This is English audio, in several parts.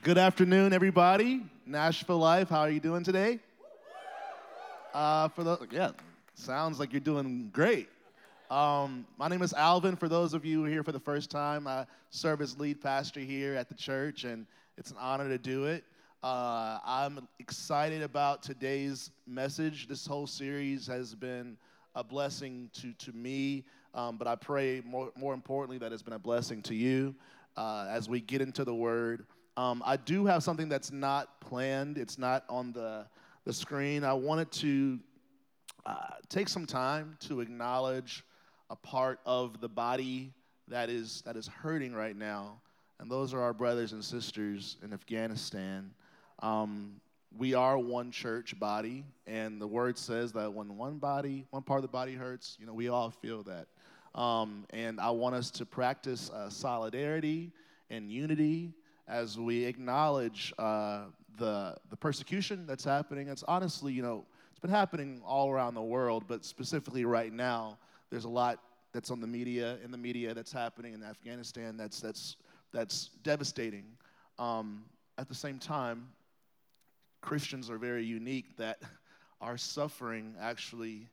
Good afternoon, everybody. Nashville Life, how are you doing today? Uh, for the yeah, sounds like you're doing great. Um, my name is Alvin. For those of you here for the first time, I serve as lead pastor here at the church, and it's an honor to do it. Uh, I'm excited about today's message. This whole series has been a blessing to, to me, um, but I pray more, more importantly that it's been a blessing to you uh, as we get into the Word. Um, I do have something that's not planned, it's not on the, the screen. I wanted to uh, take some time to acknowledge a part of the body that is, that is hurting right now, and those are our brothers and sisters in Afghanistan. Um, we are one church body, and the word says that when one body, one part of the body hurts, you know, we all feel that. Um, and I want us to practice uh, solidarity and unity as we acknowledge uh, the, the persecution that's happening. It's honestly, you know, it's been happening all around the world, but specifically right now, there's a lot that's on the media, in the media, that's happening in Afghanistan that's, that's, that's devastating. Um, at the same time, Christians are very unique that our suffering actually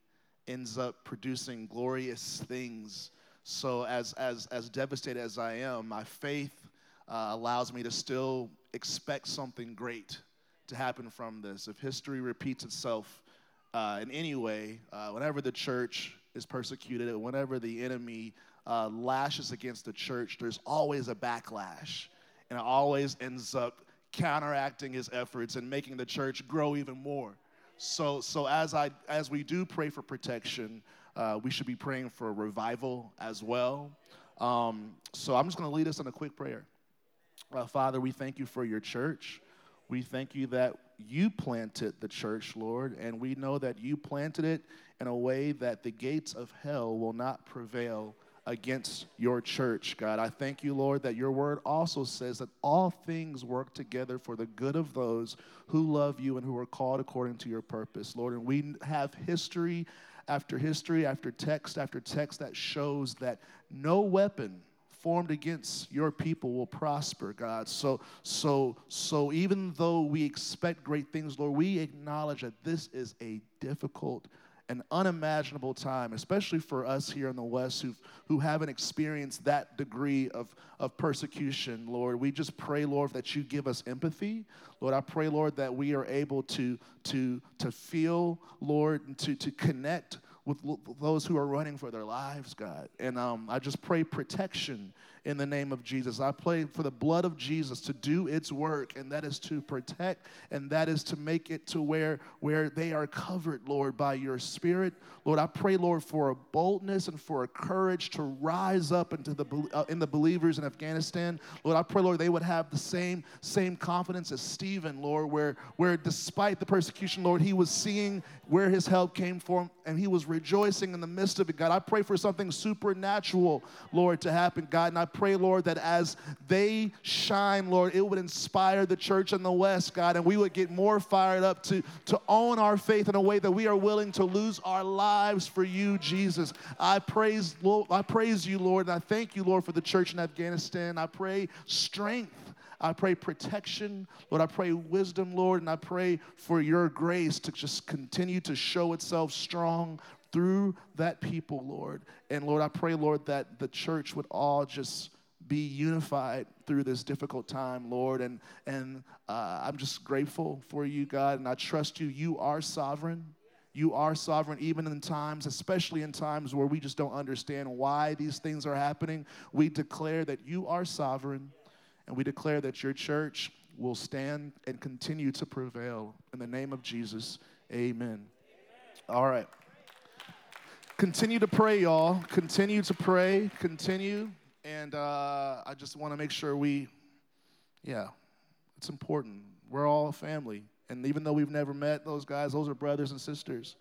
ends up producing glorious things. So, as, as, as devastated as I am, my faith uh, allows me to still expect something great to happen from this. If history repeats itself uh, in any way, uh, whenever the church is persecuted, whenever the enemy uh, lashes against the church, there's always a backlash. And it always ends up counteracting his efforts and making the church grow even more. So, so as, I, as we do pray for protection, uh, we should be praying for revival as well. Um, so I'm just going to lead us in a quick prayer. Uh, Father, we thank you for your church. We thank you that you planted the church, Lord, and we know that you planted it in a way that the gates of hell will not prevail against your church, God. I thank you, Lord, that your word also says that all things work together for the good of those who love you and who are called according to your purpose, Lord. And we have history after history after text after text that shows that no weapon formed against your people will prosper, God. So, so, so even though we expect great things, Lord, we acknowledge that this is a difficult an unimaginable time, especially for us here in the West who who haven't experienced that degree of, of persecution, Lord. We just pray, Lord, that you give us empathy. Lord, I pray, Lord, that we are able to, to, to feel, Lord, and to, to connect with those who are running for their lives, God. And um, I just pray protection in the name of Jesus. I pray for the blood of Jesus to do its work, and that is to protect, and that is to make it to where, where they are covered, Lord, by your Spirit. Lord, I pray, Lord, for a boldness and for a courage to rise up into the, uh, in the believers in Afghanistan. Lord, I pray, Lord, they would have the same, same confidence as Stephen, Lord, where, where despite the persecution, Lord, he was seeing where his help came from, and he was rejoicing in the midst of it, God. I pray for something supernatural, Lord, to happen, God, and I pray, Lord, that as they shine, Lord, it would inspire the church in the West, God, and we would get more fired up to, to own our faith in a way that we are willing to lose our lives for you, Jesus. I praise, Lord, I praise you, Lord, and I thank you, Lord, for the church in Afghanistan. I pray strength. I pray protection. Lord, I pray wisdom, Lord, and I pray for your grace to just continue to show itself strong through that people, Lord. And Lord, I pray, Lord, that the church would all just be unified through this difficult time, Lord. And, and uh, I'm just grateful for you, God, and I trust you. You are sovereign. You are sovereign, even in times, especially in times where we just don't understand why these things are happening. We declare that you are sovereign, and we declare that your church will stand and continue to prevail. In the name of Jesus, amen. amen. All right. Continue to pray, y'all. Continue to pray. Continue. And uh, I just want to make sure we, yeah, it's important. We're all a family. And even though we've never met those guys, those are brothers and sisters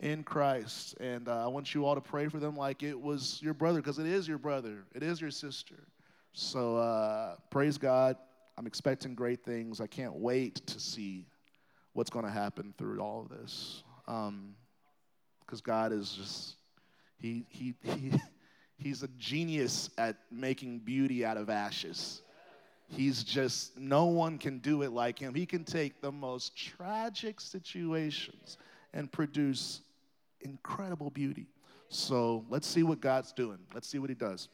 in Christ. And uh, I want you all to pray for them like it was your brother, because it is your brother, it is your sister. So uh, praise God. I'm expecting great things. I can't wait to see what's going to happen through all of this. Because God is just, he, he, he, He's a genius at making beauty out of ashes. He's just, no one can do it like him. He can take the most tragic situations and produce incredible beauty. So let's see what God's doing. Let's see what he does.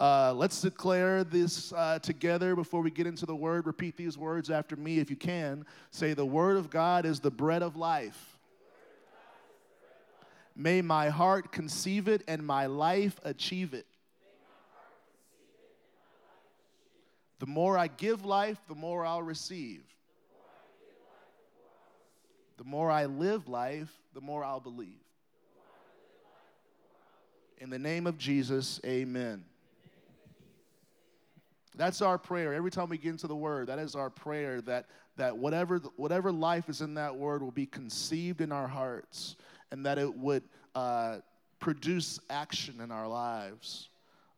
Uh, let's declare this uh, together before we get into the word. Repeat these words after me if you can. Say, The word of God is the bread of life. May my heart conceive it and my life achieve it. The more I give life, the more I'll receive. The more I live life, the more I'll believe. In the name of Jesus, amen. That's our prayer. Every time we get into the word, that is our prayer that, that whatever, whatever life is in that word will be conceived in our hearts and that it would uh, produce action in our lives.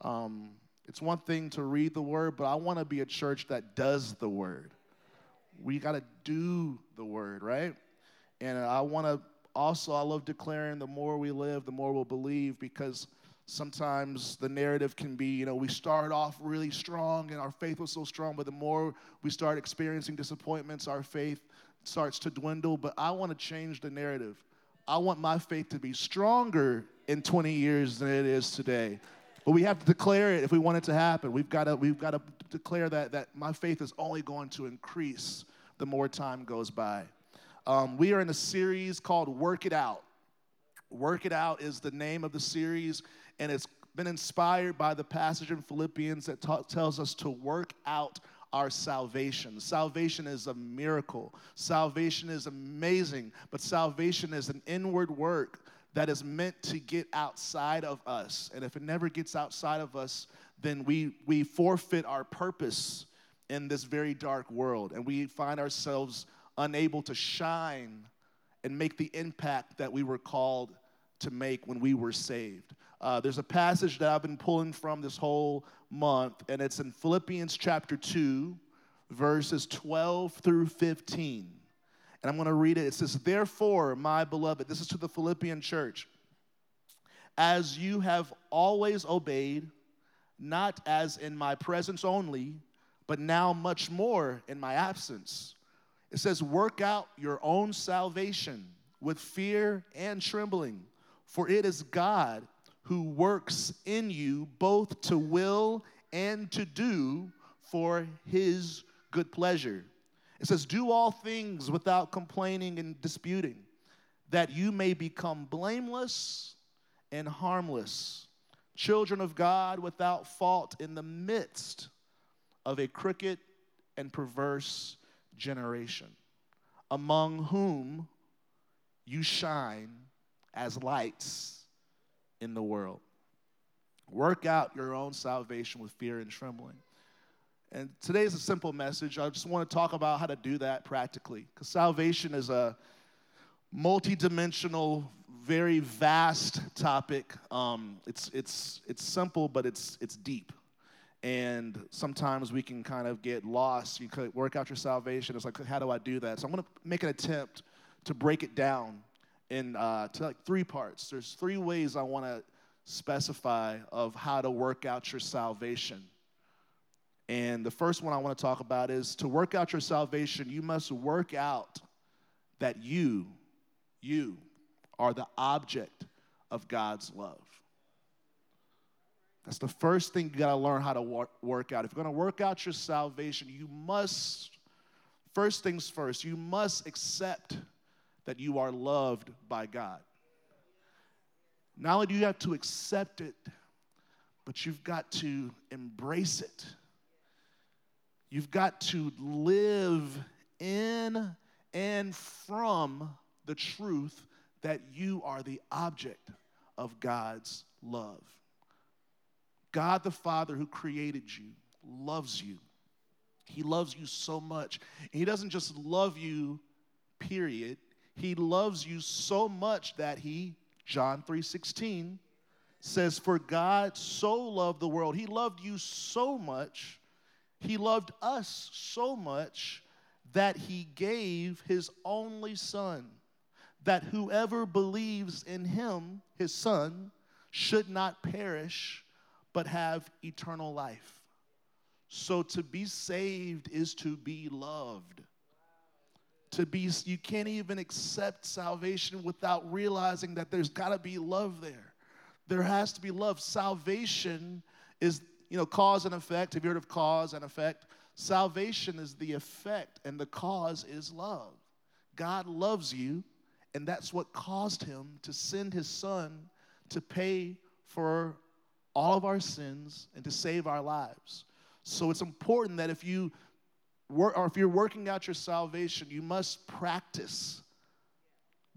Um, it's one thing to read the word, but I want to be a church that does the word. We got to do the word, right? And I want to also, I love declaring the more we live, the more we'll believe because sometimes the narrative can be, you know, we start off really strong and our faith was so strong, but the more we start experiencing disappointments, our faith starts to dwindle. But I want to change the narrative. I want my faith to be stronger in 20 years than it is today. But we have to declare it if we want it to happen. We've got to, we've got to declare that, that my faith is only going to increase the more time goes by. Um, we are in a series called Work It Out. Work It Out is the name of the series, and it's been inspired by the passage in Philippians that ta- tells us to work out our salvation. Salvation is a miracle. Salvation is amazing, but salvation is an inward work that is meant to get outside of us. And if it never gets outside of us, then we, we forfeit our purpose in this very dark world. And we find ourselves unable to shine and make the impact that we were called to make when we were saved. Uh, there's a passage that I've been pulling from this whole month, and it's in Philippians chapter 2, verses 12 through 15. And I'm going to read it. It says, Therefore, my beloved, this is to the Philippian church, as you have always obeyed, not as in my presence only, but now much more in my absence. It says, Work out your own salvation with fear and trembling, for it is God who works in you both to will and to do for his good pleasure. It says, Do all things without complaining and disputing, that you may become blameless and harmless, children of God without fault in the midst of a crooked and perverse generation, among whom you shine as lights in the world. Work out your own salvation with fear and trembling. And today is a simple message. I just want to talk about how to do that practically. Because salvation is a multidimensional, very vast topic. Um, it's, it's, it's simple, but it's, it's deep. And sometimes we can kind of get lost. You could work out your salvation. It's like, how do I do that? So I'm going to make an attempt to break it down in uh, to like three parts. There's three ways I want to specify of how to work out your salvation. And the first one I want to talk about is to work out your salvation, you must work out that you, you are the object of God's love. That's the first thing you got to learn how to work out. If you're going to work out your salvation, you must, first things first, you must accept that you are loved by God. Not only do you have to accept it, but you've got to embrace it. You've got to live in and from the truth that you are the object of God's love. God the Father who created you loves you. He loves you so much. He doesn't just love you, period. He loves you so much that he, John 3:16, says, For God so loved the world. He loved you so much. He loved us so much that he gave his only son, that whoever believes in him, his son, should not perish, but have eternal life. So to be saved is to be loved. To be, you can't even accept salvation without realizing that there's got to be love there. There has to be love. Salvation is, you know, cause and effect. Have you heard of cause and effect? Salvation is the effect, and the cause is love. God loves you, and that's what caused him to send his son to pay for all of our sins and to save our lives. So it's important that if you or if you're working out your salvation, you must practice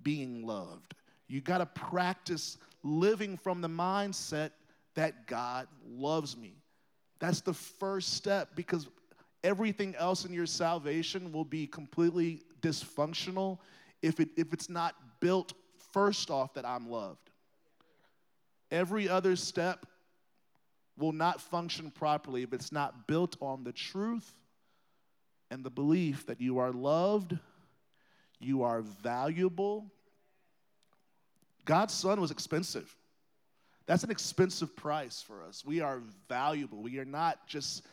being loved. You got to practice living from the mindset that God loves me. That's the first step because everything else in your salvation will be completely dysfunctional if, it, if it's not built first off that I'm loved. Every other step will not function properly if it's not built on the truth and the belief that you are loved, you are valuable. God's Son was expensive. That's an expensive price for us. We are valuable. We are not just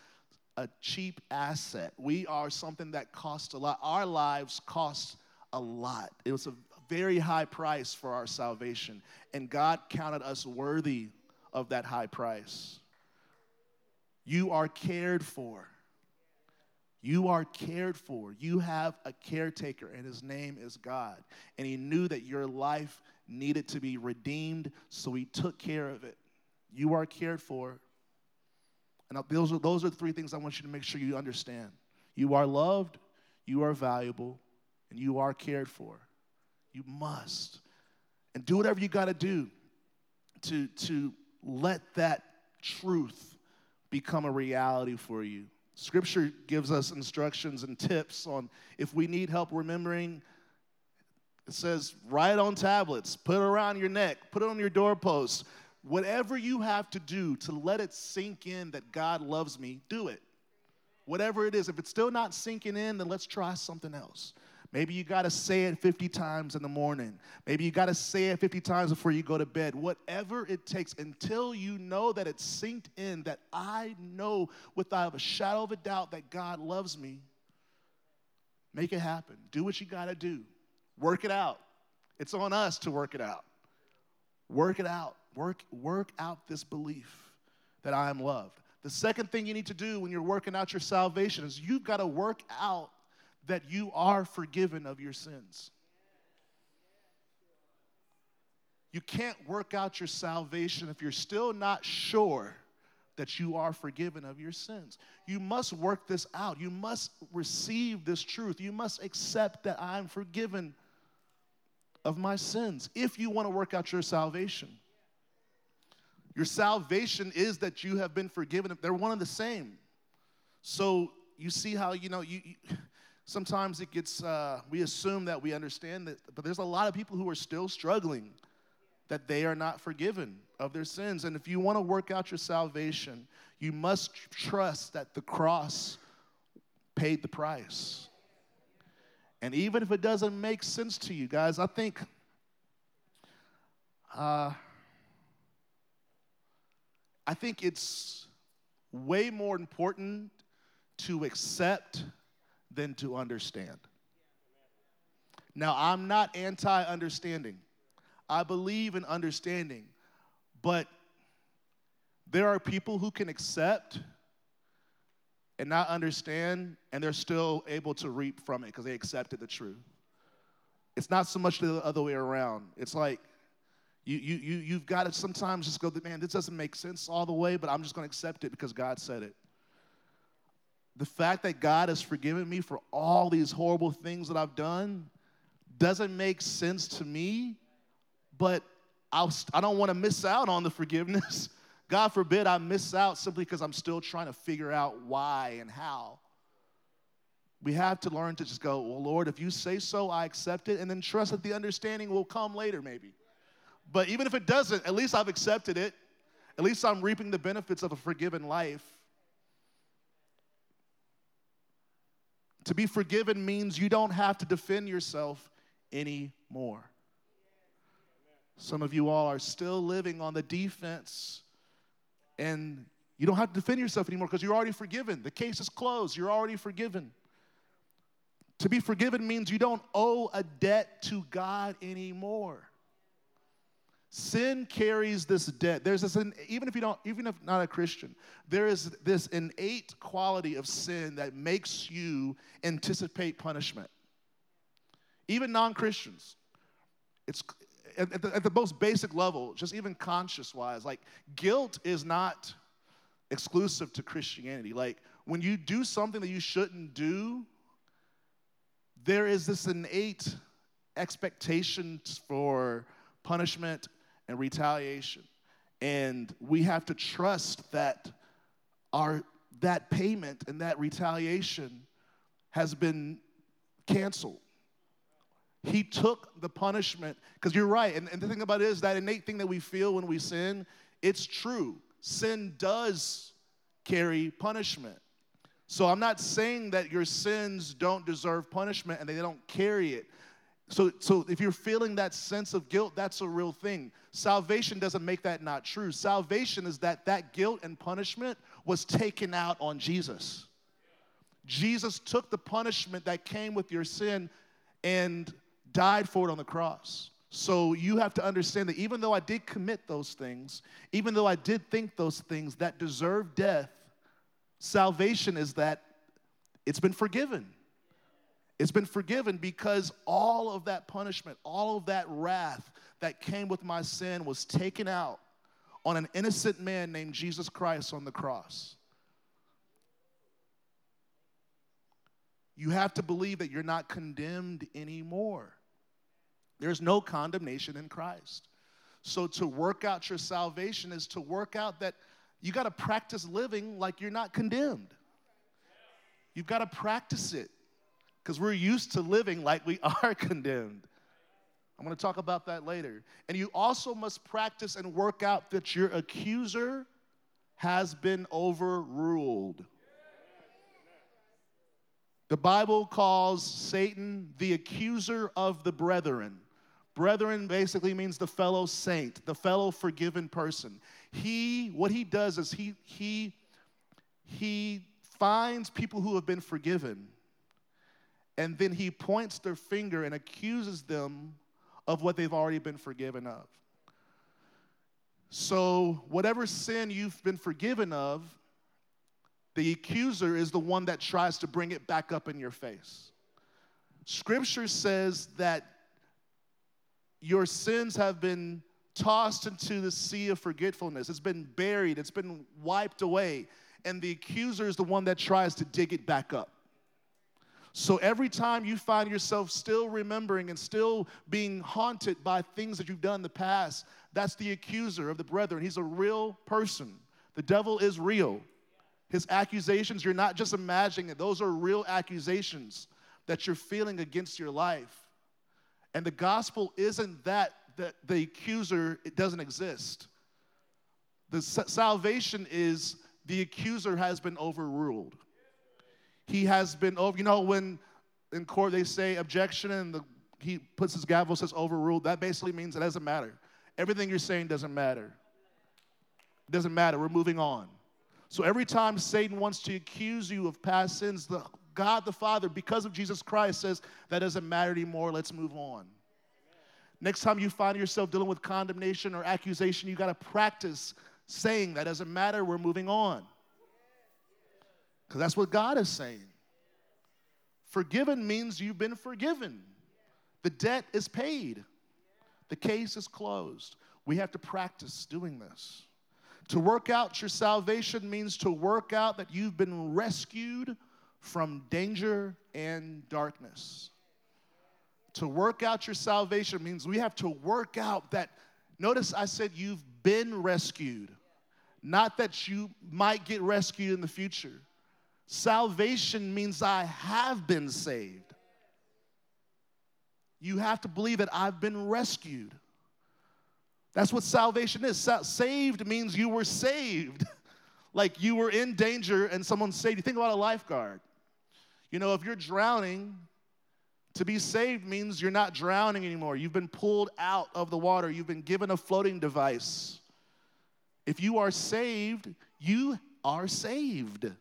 a cheap asset. We are something that costs a lot. Our lives cost a lot. It was a very high price for our salvation, and God counted us worthy of that high price. You are cared for. You are cared for. You have a caretaker, and his name is God. And he knew that your life needed to be redeemed, so he took care of it. You are cared for. And those are, those are the three things I want you to make sure you understand. You are loved, you are valuable, and you are cared for. You must. And do whatever you got to do to to let that truth become a reality for you. Scripture gives us instructions and tips on if we need help remembering. It says, write on tablets, put it around your neck, put it on your doorpost. Whatever you have to do to let it sink in that God loves me, do it. Whatever it is. If it's still not sinking in, then let's try something else. Maybe you got to say it 50 times in the morning. Maybe you got to say it 50 times before you go to bed. Whatever it takes until you know that it's synced in, that I know without a shadow of a doubt that God loves me. Make it happen. Do what you got to do. Work it out. It's on us to work it out. Work it out. Work, work out this belief that I am loved. The second thing you need to do when you're working out your salvation is you've got to work out that you are forgiven of your sins. You can't work out your salvation if you're still not sure that you are forgiven of your sins. You must work this out. You must receive this truth. You must accept that I'm forgiven of my sins if you want to work out your salvation. Your salvation is that you have been forgiven. They're one and the same. So you see how, you know, you, you sometimes it gets, uh, we assume that we understand that, but there's a lot of people who are still struggling that they are not forgiven of their sins. And if you want to work out your salvation, you must trust that the cross paid the price. And even if it doesn't make sense to you, guys, I think uh, I think it's way more important to accept than to understand. Now, I'm not anti understanding, I believe in understanding, but there are people who can accept and not understand, and they're still able to reap from it because they accepted the truth. It's not so much the other way around. It's like you, you, you, you've got to sometimes just go, man, this doesn't make sense all the way, but I'm just going to accept it because God said it the fact that God has forgiven me for all these horrible things that I've done doesn't make sense to me, but I'll, I don't want to miss out on the forgiveness. God forbid I miss out simply because I'm still trying to figure out why and how. We have to learn to just go, well, Lord, if you say so, I accept it, and then trust that the understanding will come later, maybe. But even if it doesn't, at least I've accepted it. At least I'm reaping the benefits of a forgiven life. To be forgiven means you don't have to defend yourself anymore. Some of you all are still living on the defense, and You don't have to defend yourself anymore because you're already forgiven. The case is closed. You're already forgiven. To be forgiven means you don't owe a debt to God anymore. Sin carries this debt. There's this, even if you don't, even if not a Christian, there is this innate quality of sin that makes you anticipate punishment. Even non Christians. It's at the, at the most basic level, just even conscious wise, like guilt is not exclusive to Christianity. Like when you do something that you shouldn't do, there is this innate expectation for punishment and retaliation. And we have to trust that our that payment and that retaliation has been canceled. He took the punishment, because you're right. And, and the thing about it is that innate thing that we feel when we sin, it's true. Sin does carry punishment. So I'm not saying that your sins don't deserve punishment and they don't carry it. So, so if you're feeling that sense of guilt, that's a real thing. Salvation doesn't make that not true. Salvation is that that guilt and punishment was taken out on Jesus. Jesus took the punishment that came with your sin and died for it on the cross. So you have to understand that even though I did commit those things, even though I did think those things that deserve death, salvation is that it's been forgiven. It's been forgiven because all of that punishment, all of that wrath that came with my sin was taken out on an innocent man named Jesus Christ on the cross. You have to believe that you're not condemned anymore. There's no condemnation in Christ. So to work out your salvation is to work out that you got to practice living like you're not condemned. You've got to practice it because we're used to living like we are condemned. I'm going to talk about that later. And you also must practice and work out that your accuser has been overruled. The Bible calls Satan the accuser of the brethren. Brethren basically means the fellow saint, the fellow forgiven person. He, what he does is he, he, he finds people who have been forgiven, and then he points their finger and accuses them of what they've already been forgiven of. So, whatever sin you've been forgiven of, the accuser is the one that tries to bring it back up in your face. Scripture says that your sins have been tossed into the sea of forgetfulness. It's been buried, it's been wiped away. And the accuser is the one that tries to dig it back up. So every time you find yourself still remembering and still being haunted by things that you've done in the past, that's the accuser of the brethren. He's a real person. The devil is real. His accusations, you're not just imagining it, those are real accusations that you're feeling against your life. And the gospel isn't that, that the accuser it doesn't exist. The salvation is the accuser has been overruled. He has been over, you know, when in court they say objection and the, he puts his gavel, says overruled, that basically means it doesn't matter. Everything you're saying doesn't matter. It doesn't matter. We're moving on. So every time Satan wants to accuse you of past sins, the God the Father, because of Jesus Christ, says, That doesn't matter anymore, let's move on. Next time you find yourself dealing with condemnation or accusation, you got to practice saying, That doesn't matter, we're moving on. Because that's what God is saying. Forgiven means you've been forgiven, the debt is paid, the case is closed. We have to practice doing this. To work out your salvation means to work out that you've been rescued from danger and darkness. To work out your salvation means we have to work out that, notice I said you've been rescued, not that you might get rescued in the future. Salvation means I have been saved. You have to believe that I've been rescued. That's what salvation is. Sa- saved means you were saved. like you were in danger and someone saved you. Think about a lifeguard. You know, if you're drowning, to be saved means you're not drowning anymore. You've been pulled out of the water, you've been given a floating device. If you are saved, you are saved.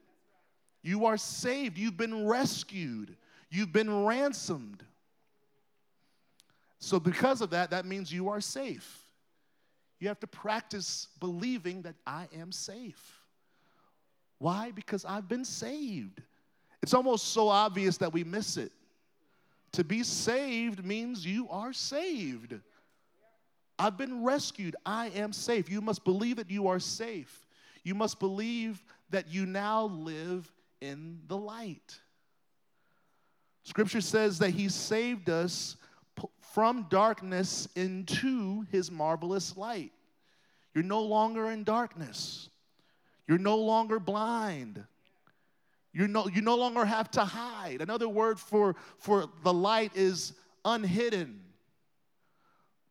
You are saved. You've been rescued. You've been ransomed. So, because of that, that means you are safe. You have to practice believing that I am safe. Why? Because I've been saved. It's almost so obvious that we miss it. To be saved means you are saved. I've been rescued. I am safe. You must believe that you are safe. You must believe that you now live in the light. Scripture says that He saved us from darkness into His marvelous light. You're no longer in darkness, you're no longer blind. you no, you no longer have to hide. Another word for, for the light is unhidden.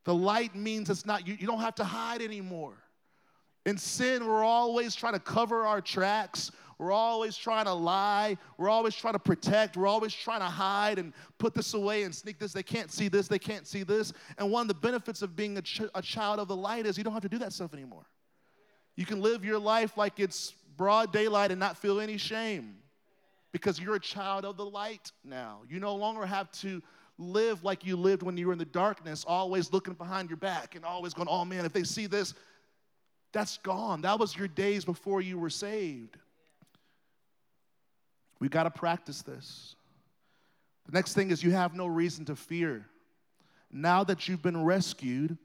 The light means it's not, you, you don't have to hide anymore. In sin, we're always trying to cover our tracks. We're always trying to lie. We're always trying to protect. We're always trying to hide and put this away and sneak this. They can't see this. They can't see this. And one of the benefits of being a, ch- a child of the light is you don't have to do that stuff anymore. You can live your life like it's broad daylight and not feel any shame because you're a child of the light now. You no longer have to live like you lived when you were in the darkness, always looking behind your back and always going, oh man, if they see this, that's gone. That was your days before you were saved. We've got to practice this. The next thing is you have no reason to fear. Now that you've been rescued,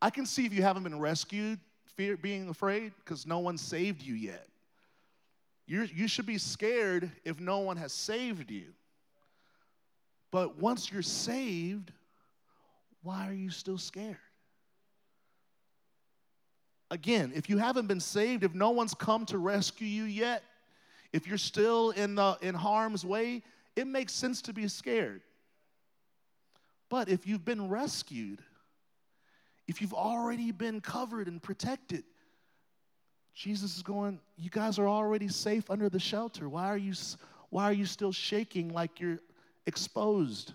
I can see if you haven't been rescued, fear being afraid, because no one saved you yet. you you should be scared if no one has saved you. But once you're saved, why are you still scared? Again, if you haven't been saved, if no one's come to rescue you yet, if you're still in, the, in harm's way, it makes sense to be scared. But if you've been rescued, if you've already been covered and protected, Jesus is going, you guys are already safe under the shelter. Why are you, why are you still shaking like you're exposed?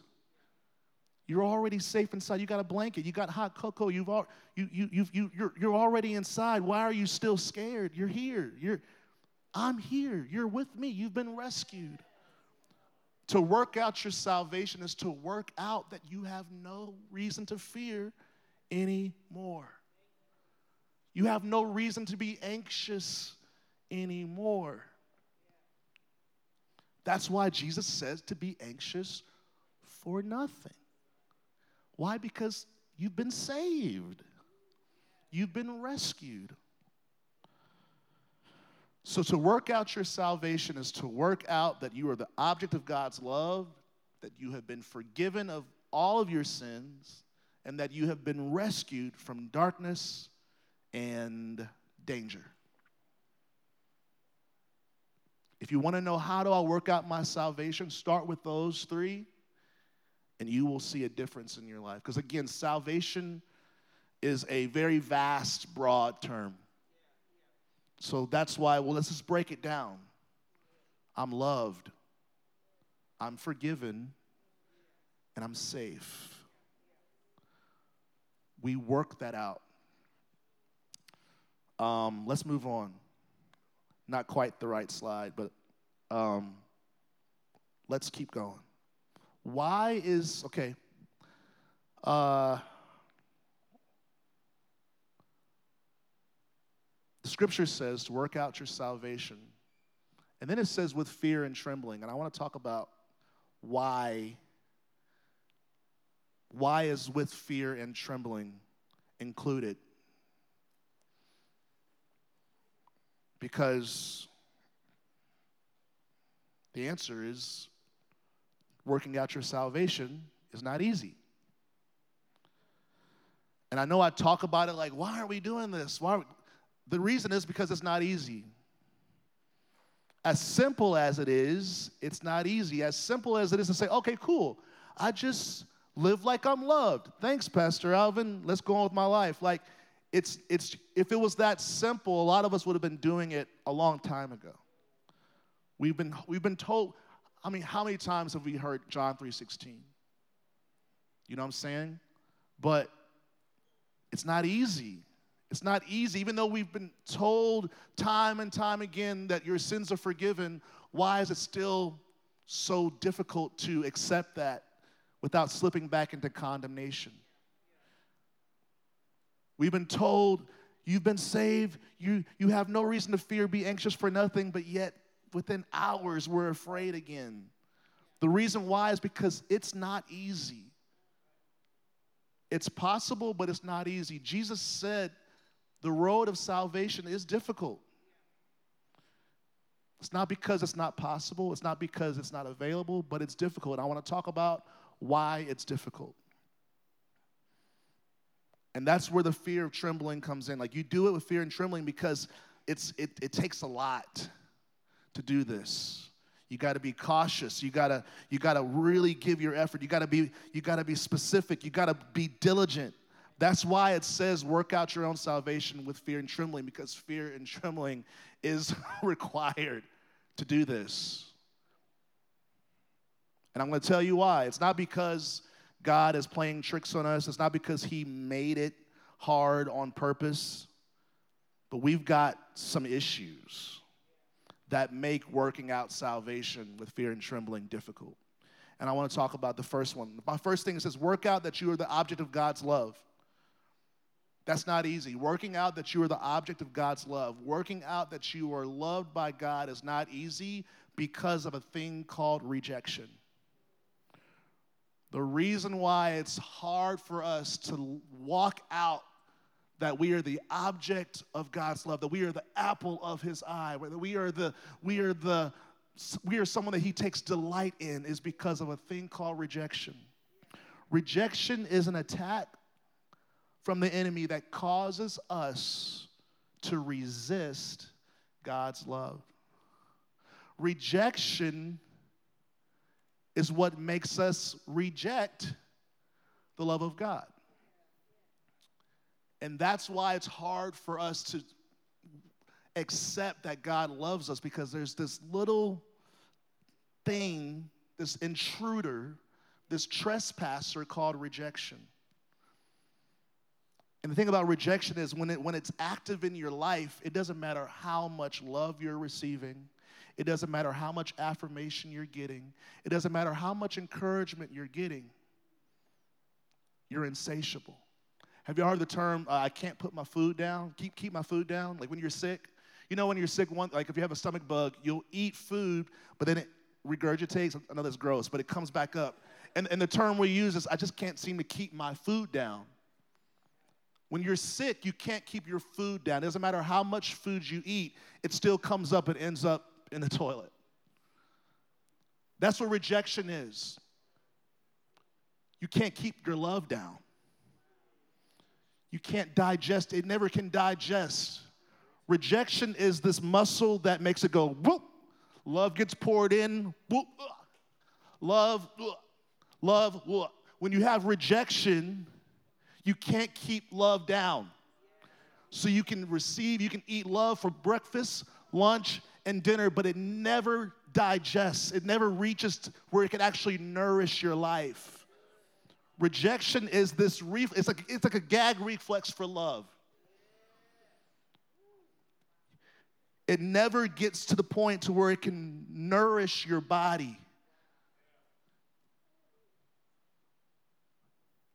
You're already safe inside. You got a blanket. You got hot cocoa. You've all, you, you, you, you, you're, you're already inside. Why are you still scared? You're here. You're, I'm here. You're with me. You've been rescued. To work out your salvation is to work out that you have no reason to fear anymore. You have no reason to be anxious anymore. That's why Jesus says to be anxious for nothing. Why? Because you've been saved, you've been rescued. So, to work out your salvation is to work out that you are the object of God's love, that you have been forgiven of all of your sins, and that you have been rescued from darkness and danger. If you want to know how do I work out my salvation, start with those three, and you will see a difference in your life. Because again, salvation is a very vast, broad term. So that's why, well, let's just break it down. I'm loved, I'm forgiven, and I'm safe. We work that out. Um, let's move on. Not quite the right slide, but um, let's keep going. Why is, okay, uh, scripture says to work out your salvation. And then it says with fear and trembling. And I want to talk about why why is with fear and trembling included? Because the answer is working out your salvation is not easy. And I know I talk about it like, why are we doing this? Why the reason is because it's not easy. As simple as it is, it's not easy. As simple as it is to say, okay, cool, I just live like I'm loved. Thanks, Pastor Alvin. Let's go on with my life. Like, it's, it's, if it was that simple, a lot of us would have been doing it a long time ago. We've been, we've been told, I mean, how many times have we heard John 3.16? You know what I'm saying? But it's not easy. It's not easy, even though we've been told time and time again that your sins are forgiven. Why is it still so difficult to accept that without slipping back into condemnation? We've been told you've been saved, you, you have no reason to fear, be anxious for nothing, but yet within hours we're afraid again. The reason why is because it's not easy. It's possible, but it's not easy. Jesus said the road of salvation is difficult. It's not because it's not possible, it's not because it's not available, but it's difficult. I want to talk about why it's difficult. And that's where the fear of trembling comes in. Like you do it with fear and trembling because it's it, it takes a lot to do this. You got to be cautious. You got to you got to really give your effort. You got to be you got to be specific. You got to be diligent. That's why it says work out your own salvation with fear and trembling because fear and trembling is required to do this. And I'm going to tell you why. It's not because God is playing tricks on us. It's not because he made it hard on purpose. But we've got some issues that make working out salvation with fear and trembling difficult. And I want to talk about the first one. My first thing says, work out that you are the object of God's love. That's not easy. Working out that you are the object of God's love, working out that you are loved by God is not easy because of a thing called rejection. The reason why it's hard for us to walk out that we are the object of God's love, that we are the apple of his eye, that we are the we are the we are someone that he takes delight in is because of a thing called rejection. Rejection is an attack from the enemy that causes us to resist God's love. Rejection is what makes us reject the love of God. And that's why it's hard for us to accept that God loves us because there's this little thing, this intruder, this trespasser called rejection. And the thing about rejection is when, it, when it's active in your life, it doesn't matter how much love you're receiving. It doesn't matter how much affirmation you're getting. It doesn't matter how much encouragement you're getting. You're insatiable. Have you heard the term, uh, I can't put my food down? Keep, keep my food down? Like when you're sick? You know, when you're sick, one, like if you have a stomach bug, you'll eat food, but then it regurgitates. I know that's gross, but it comes back up. And, and the term we use is, I just can't seem to keep my food down. When you're sick, you can't keep your food down. It doesn't matter how much food you eat, it still comes up and ends up in the toilet. That's what rejection is. You can't keep your love down. You can't digest, it never can digest. Rejection is this muscle that makes it go whoop. Love gets poured in, whoop. Love, love, whoop. When you have rejection, you can't keep love down. So you can receive, you can eat love for breakfast, lunch, and dinner, but it never digests. It never reaches where it can actually nourish your life. Rejection is this, ref- it's, like, it's like a gag reflex for love. It never gets to the point to where it can nourish your body.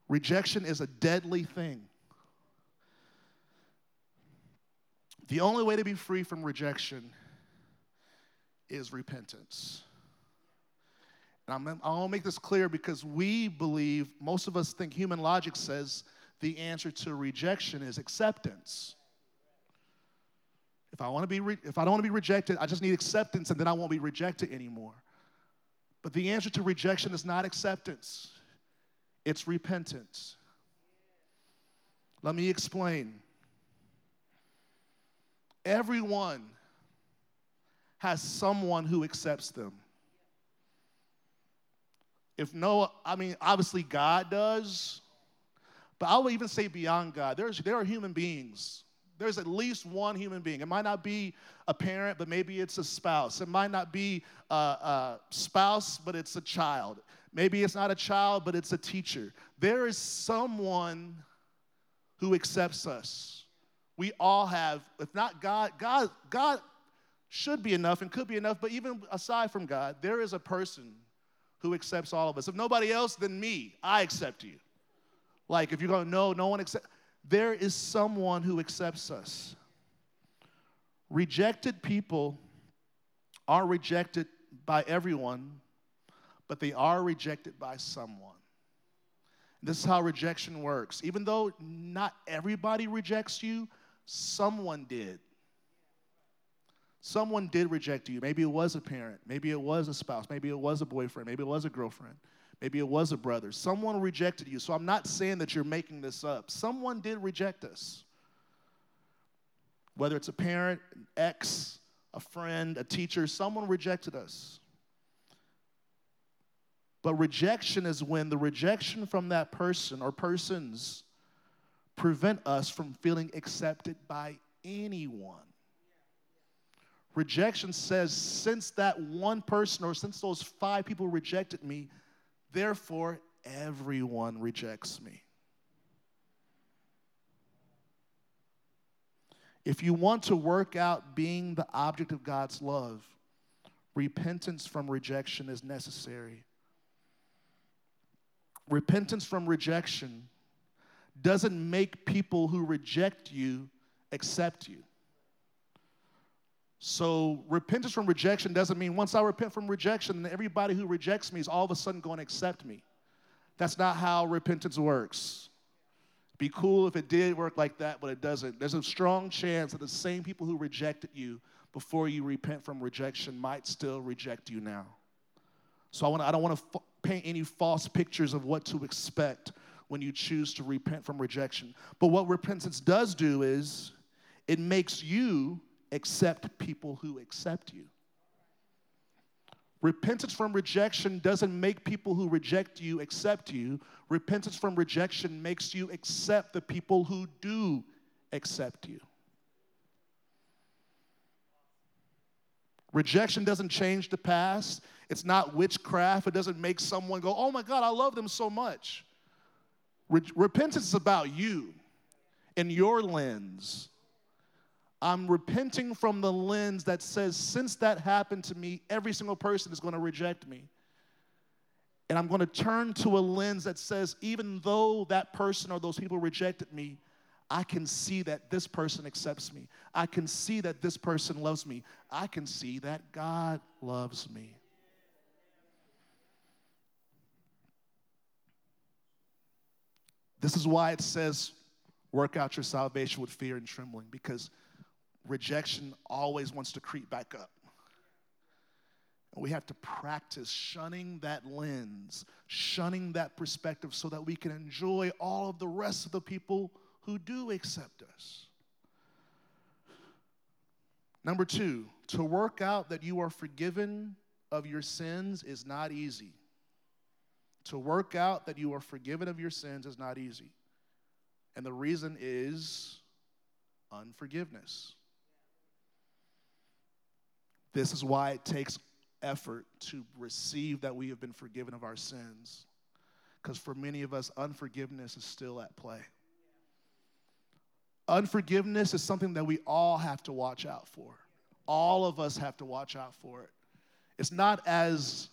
Rejection is a deadly thing. The only way to be free from rejection is repentance. And I'm, I'll make this clear because we believe, most of us think human logic says the answer to rejection is acceptance. If I want to be, re- if I don't want to be rejected, I just need acceptance, and then I won't be rejected anymore. But the answer to rejection is not acceptance; it's repentance. Let me explain. Everyone has someone who accepts them. If no, I mean, obviously God does, but I would even say beyond God, there's, there are human beings. There's at least one human being. It might not be a parent, but maybe it's a spouse. It might not be a, a spouse, but it's a child. Maybe it's not a child, but it's a teacher. There is someone who accepts us We all have, if not God, God, God should be enough and could be enough, but even aside from God, there is a person who accepts all of us. If nobody else, then me, I accept you. Like if you're going, no, no one accepts, there is someone who accepts us. Rejected people are rejected by everyone, but they are rejected by someone. This is how rejection works. Even though not everybody rejects you, someone did. Someone did reject you. Maybe it was a parent. Maybe it was a spouse. Maybe it was a boyfriend. Maybe it was a girlfriend. Maybe it was a brother. Someone rejected you. So I'm not saying that you're making this up. Someone did reject us. Whether it's a parent, an ex, a friend, a teacher, someone rejected us. But rejection is when the rejection from that person or persons prevent us from feeling accepted by anyone. Rejection says, since that one person or since those five people rejected me, therefore everyone rejects me. If you want to work out being the object of God's love, repentance from rejection is necessary. Repentance from rejection doesn't make people who reject you accept you. So, repentance from rejection doesn't mean once I repent from rejection, then everybody who rejects me is all of a sudden going to accept me. That's not how repentance works. Be cool if it did work like that, but it doesn't. There's a strong chance that the same people who rejected you before you repent from rejection might still reject you now. So I, wanna, I don't want to f- paint any false pictures of what to expect when you choose to repent from rejection. But what repentance does do is it makes you accept people who accept you. Repentance from rejection doesn't make people who reject you accept you. Repentance from rejection makes you accept the people who do accept you. Rejection doesn't change the past. It's not witchcraft. It doesn't make someone go, oh my God, I love them so much. Re- repentance is about you and your lens. I'm repenting from the lens that says, since that happened to me, every single person is going to reject me. And I'm going to turn to a lens that says, even though that person or those people rejected me, I can see that this person accepts me. I can see that this person loves me. I can see that God loves me. This is why it says, work out your salvation with fear and trembling, because rejection always wants to creep back up. And we have to practice shunning that lens, shunning that perspective so that we can enjoy all of the rest of the people who do accept us. Number two, to work out that you are forgiven of your sins is not easy. To work out that you are forgiven of your sins is not easy. And the reason is unforgiveness. This is why it takes effort to receive that we have been forgiven of our sins. Because for many of us, unforgiveness is still at play. Unforgiveness is something that we all have to watch out for. All of us have to watch out for it. It's not as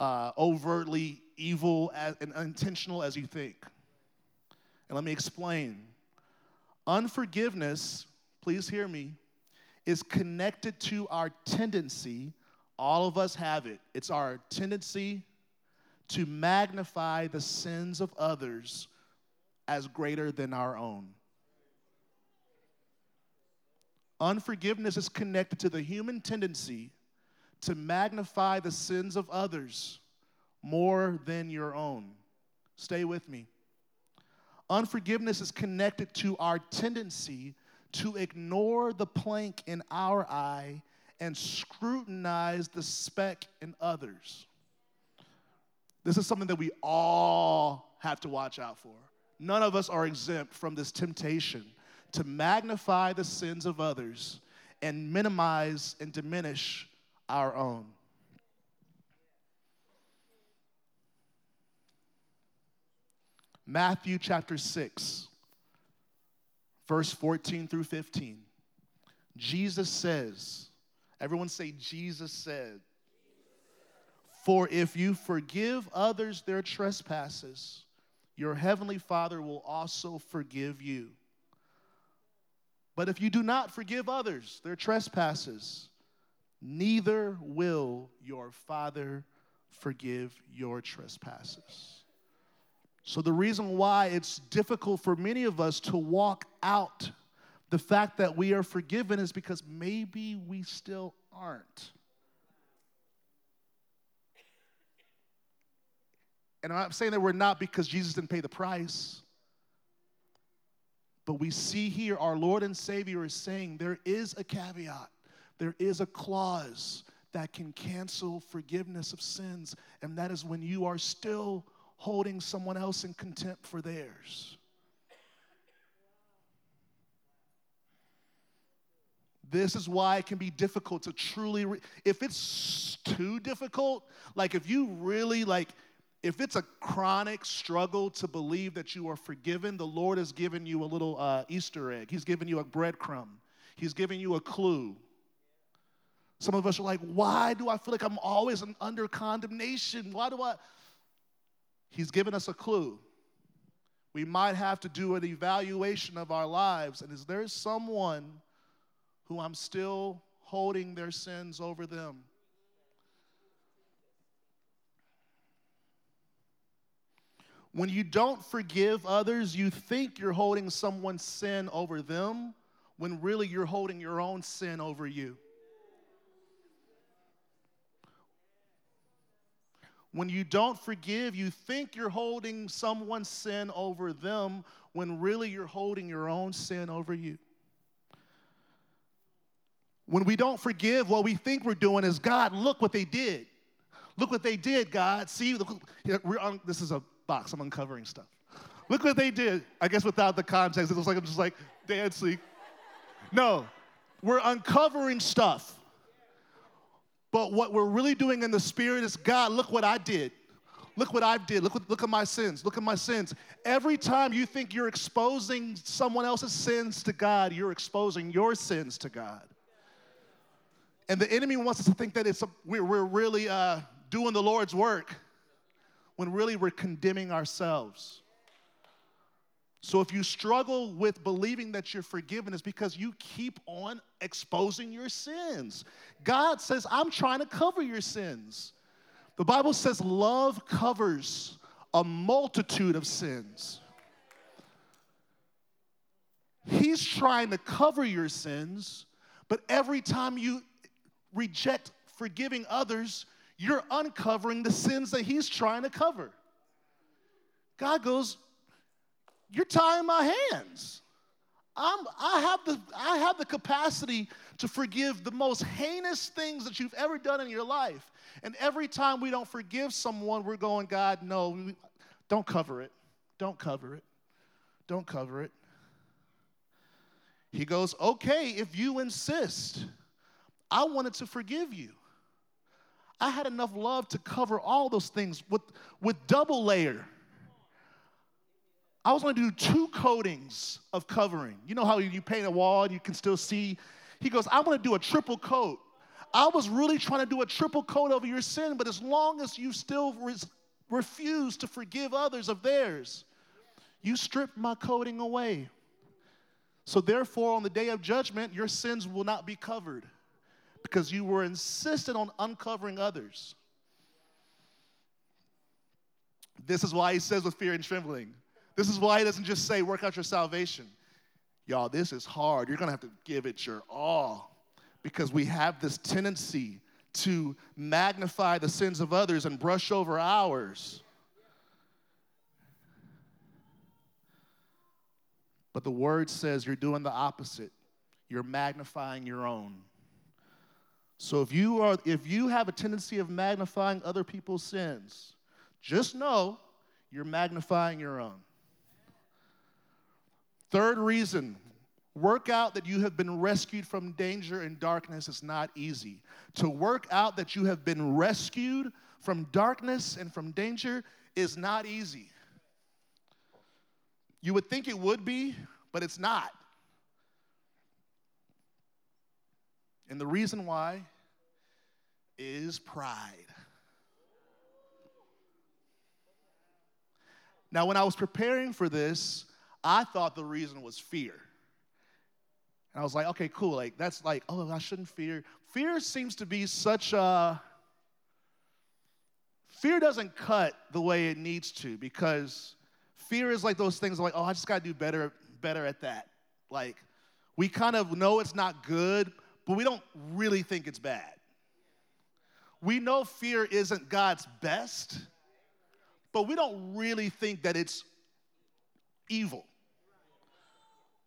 uh, overtly evil as, and unintentional as you think. And let me explain. Unforgiveness, please hear me, is connected to our tendency. All of us have it. It's our tendency to magnify the sins of others as greater than our own. Unforgiveness is connected to the human tendency to magnify the sins of others more than your own. Stay with me. Unforgiveness is connected to our tendency to ignore the plank in our eye and scrutinize the speck in others. This is something that we all have to watch out for. None of us are exempt from this temptation to magnify the sins of others and minimize and diminish our own. Matthew chapter 6, verse 14 through 15. Jesus says, everyone say, Jesus said, For if you forgive others their trespasses, your heavenly Father will also forgive you. But if you do not forgive others their trespasses, neither will your Father forgive your trespasses. So, the reason why it's difficult for many of us to walk out the fact that we are forgiven is because maybe we still aren't. And I'm saying that we're not because Jesus didn't pay the price. But we see here our Lord and Savior is saying there is a caveat, there is a clause that can cancel forgiveness of sins, and that is when you are still holding someone else in contempt for theirs. This is why it can be difficult to truly, re- if it's too difficult, like if you really like, if it's a chronic struggle to believe that you are forgiven, the Lord has given you a little uh, Easter egg. He's given you a breadcrumb. He's given you a clue. Some of us are like, why do I feel like I'm always under condemnation? Why do I? He's given us a clue. We might have to do an evaluation of our lives. And is there someone who I'm still holding their sins over them? When you don't forgive others, you think you're holding someone's sin over them, when really you're holding your own sin over you. When you don't forgive, you think you're holding someone's sin over them, when really you're holding your own sin over you. When we don't forgive, what we think we're doing is, God, look what they did. Look what they did, God. See, look, on, this is a box. I'm uncovering stuff. Look what they did. I guess without the context, it looks like I'm just like dancing. No, we're uncovering stuff. But what we're really doing in the spirit is God, look what I did. Look what I did. Look, look at my sins. Look at my sins. Every time you think you're exposing someone else's sins to God, you're exposing your sins to God. And the enemy wants us to think that it's a, we're, we're really uh, doing the Lord's work when really we're condemning ourselves. So if you struggle with believing that you're forgiven, it's because you keep on exposing your sins. God says, I'm trying to cover your sins. The Bible says love covers a multitude of sins. He's trying to cover your sins, but every time you reject forgiving others, you're uncovering the sins that He's trying to cover. God goes, You're tying my hands. I'm, I, have the, I have the capacity to forgive the most heinous things that you've ever done in your life. And every time we don't forgive someone, we're going, God, no, don't cover it. Don't cover it. Don't cover it. He goes, Okay, if you insist. I wanted to forgive you. I had enough love to cover all those things with, with double layer. I was going to do two coatings of covering. You know how you paint a wall and you can still see? He goes, I'm going to do a triple coat. I was really trying to do a triple coat over your sin, but as long as you still res- refuse to forgive others of theirs, you strip my coating away. So, therefore, on the day of judgment, your sins will not be covered because you were insistent on uncovering others. This is why he says with fear and trembling. This is why he doesn't just say, work out your salvation. Y'all, this is hard. You're going to have to give it your all because we have this tendency to magnify the sins of others and brush over ours. But the word says you're doing the opposite. You're magnifying your own. So if you are if you have a tendency of magnifying other people's sins, just know you're magnifying your own. Third reason work out that you have been rescued from danger and darkness is not easy. To work out that you have been rescued from darkness and from danger is not easy. You would think it would be, but it's not. And the reason why is pride. Now, when I was preparing for this, I thought the reason was fear. And I was like, okay, cool. Like, that's like, oh, I shouldn't fear. Fear seems to be such a. Fear doesn't cut the way it needs to because fear is like those things like, oh, I just got to do better, better at that. Like, we kind of know it's not good, but we don't really think it's bad. We know fear isn't God's best, but we don't really think that it's evil.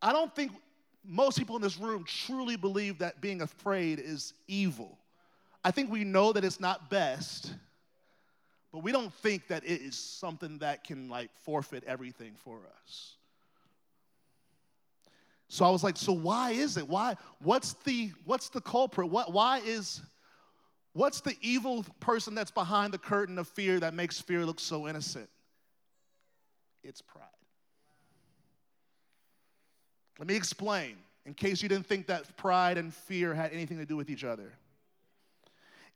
I don't think most people in this room truly believe that being afraid is evil. I think we know that it's not best, but we don't think that it is something that can like forfeit everything for us. So I was like, so why is it? Why what's the what's the culprit? What why is what's the evil person that's behind the curtain of fear that makes fear look so innocent? It's pride. Let me explain in case you didn't think that pride and fear had anything to do with each other.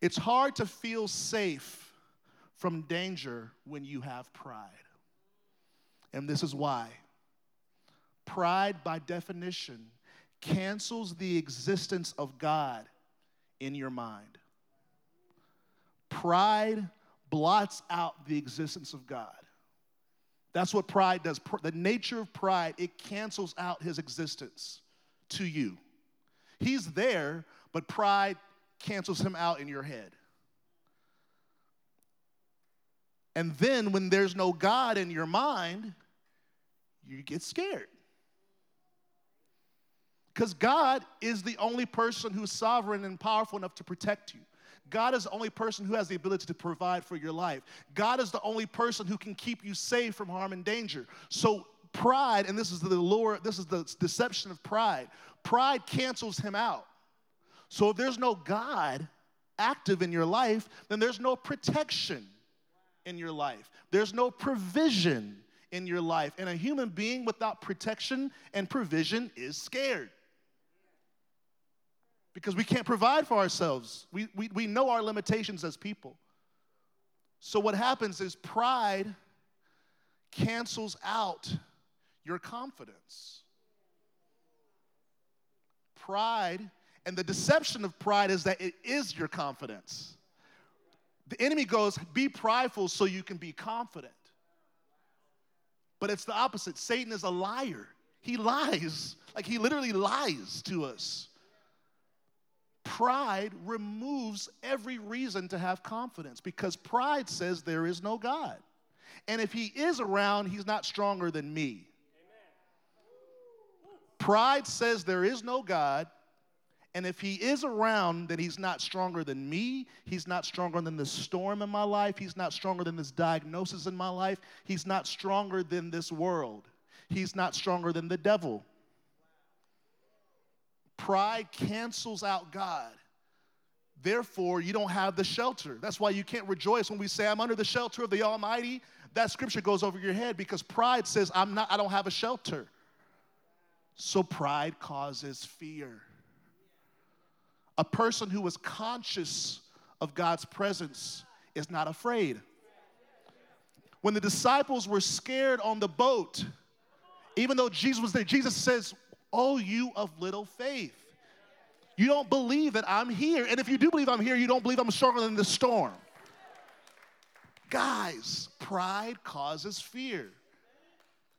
It's hard to feel safe from danger when you have pride. And this is why. Pride, by definition, cancels the existence of God in your mind. Pride blots out the existence of God. That's what pride does. The nature of pride, it cancels out his existence to you. He's there, but pride cancels him out in your head. And then when there's no God in your mind, you get scared. Because God is the only person who's sovereign and powerful enough to protect you. God is the only person who has the ability to provide for your life. God is the only person who can keep you safe from harm and danger. So pride, and this is the lure, this is the deception of pride. Pride cancels him out. So if there's no God active in your life, then there's no protection in your life. There's no provision in your life. And a human being without protection and provision is scared because we can't provide for ourselves. We, we, we know our limitations as people. So, what happens is pride cancels out your confidence. Pride, and the deception of pride is that it is your confidence. The enemy goes, Be prideful so you can be confident. But it's the opposite. Satan is a liar. He lies. Like he literally lies to us. Pride removes every reason to have confidence because pride says there is no God. And if he is around, he's not stronger than me. Pride says there is no God, and if he is around, then he's not stronger than me. He's not stronger than the storm in my life. He's not stronger than this diagnosis in my life. He's not stronger than this world. He's not stronger than the devil. Pride cancels out God. Therefore, you don't have the shelter. That's why you can't rejoice when we say, I'm under the shelter of the Almighty. That scripture goes over your head because pride says, I'm not, I don't have a shelter. So pride causes fear. A person who is conscious of God's presence is not afraid. When the disciples were scared on the boat, even though Jesus was there, Jesus says, Oh, you of little faith. You don't believe that I'm here. And if you do believe I'm here, you don't believe I'm stronger than the storm. Guys, pride causes fear.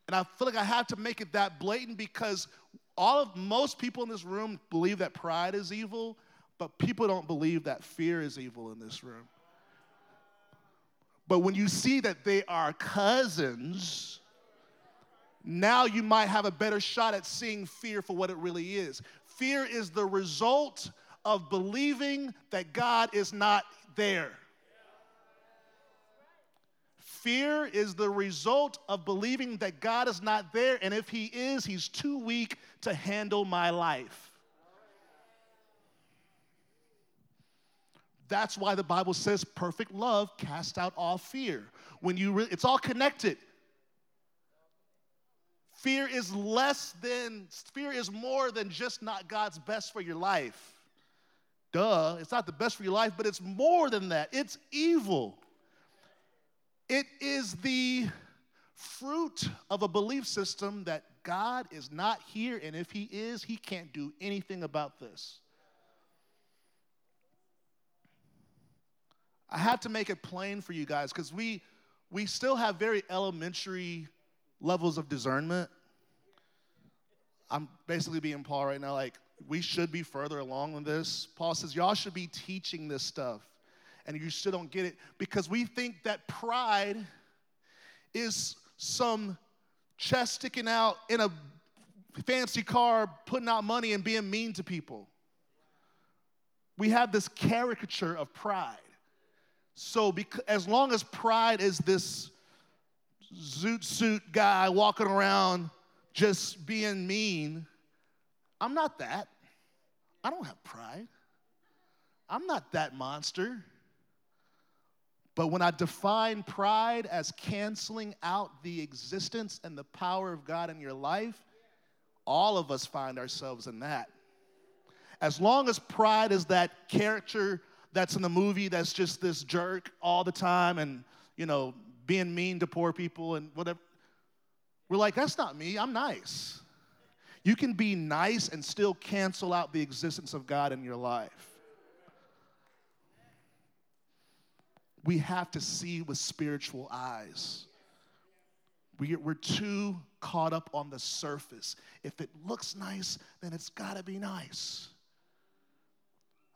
And I feel like I have to make it that blatant because all of most people in this room believe that pride is evil, but people don't believe that fear is evil in this room. But when you see that they are cousins, now you might have a better shot at seeing fear for what it really is. Fear is the result of believing that God is not there. Fear is the result of believing that God is not there, and if He is, He's too weak to handle my life. That's why the Bible says perfect love casts out all fear. When you re- it's all connected. Fear is less than fear is more than just not God's best for your life. duh, it's not the best for your life, but it's more than that. It's evil. It is the fruit of a belief system that God is not here, and if He is, He can't do anything about this. I had to make it plain for you guys because we, we still have very elementary levels of discernment. I'm basically being Paul right now, like, we should be further along than this. Paul says, y'all should be teaching this stuff, and you still don't get it because we think that pride is some chest sticking out in a fancy car, putting out money and being mean to people. We have this caricature of pride. So, because, as long as pride is this zoot suit guy walking around just being mean, I'm not that. I don't have pride. I'm not that monster. But when I define pride as canceling out the existence and the power of God in your life, all of us find ourselves in that. As long as pride is that character that's in the movie that's just this jerk all the time and, you know, being mean to poor people and whatever, we're like, that's not me, I'm nice. You can be nice and still cancel out the existence of God in your life. we have to see with spiritual eyes. We, we're too caught up on the surface. If it looks nice, then it's got to be nice.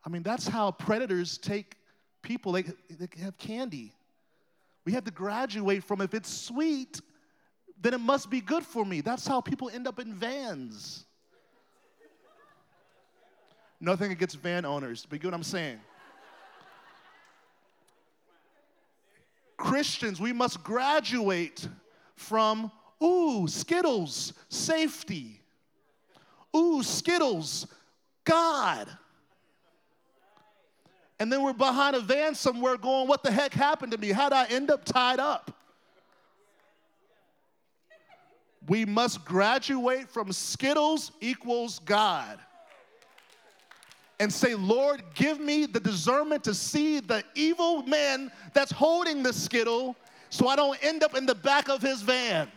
I mean, that's how predators take people, they, they have candy. We have to graduate from if it's sweet, then it must be good for me. That's how people end up in vans. Nothing against van owners, but you get what I'm saying. Christians, we must graduate from, ooh, Skittles, safety. Ooh, Skittles, God. And then we're behind a van somewhere going, what the heck happened to me? How'd I end up tied up? We must graduate from Skittles equals God and say, Lord, give me the discernment to see the evil man that's holding the skittle so I don't end up in the back of his van.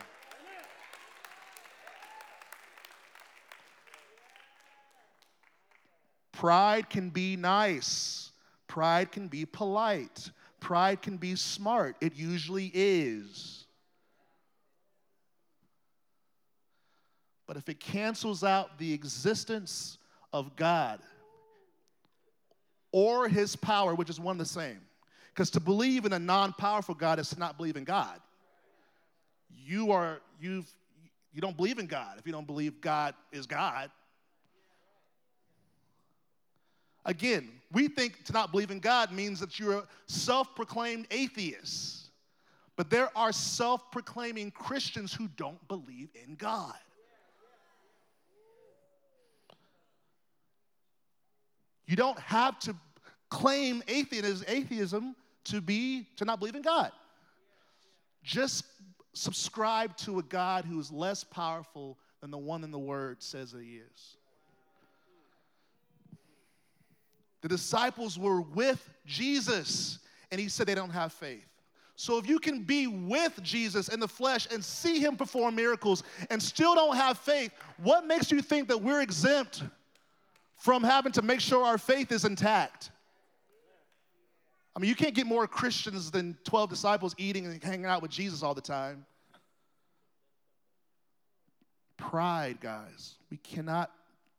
Pride can be nice. Pride can be polite. Pride can be smart. It usually is. But if it cancels out the existence of God, or his power, which is one and the same. Because to believe in a non-powerful God is to not believe in God. You are you've you don't believe in God if you don't believe God is God. Again, we think to not believe in God means that you're a self-proclaimed atheist. But there are self-proclaiming Christians who don't believe in God. You don't have to claim atheism to be to not believe in God. Just subscribe to a God who is less powerful than the one in the Word says that He is. The disciples were with Jesus, and He said they don't have faith. So if you can be with Jesus in the flesh and see Him perform miracles and still don't have faith, what makes you think that we're exempt? from having to make sure our faith is intact. I mean, you can't get more Christians than 12 disciples eating and hanging out with Jesus all the time. Pride, guys. We cannot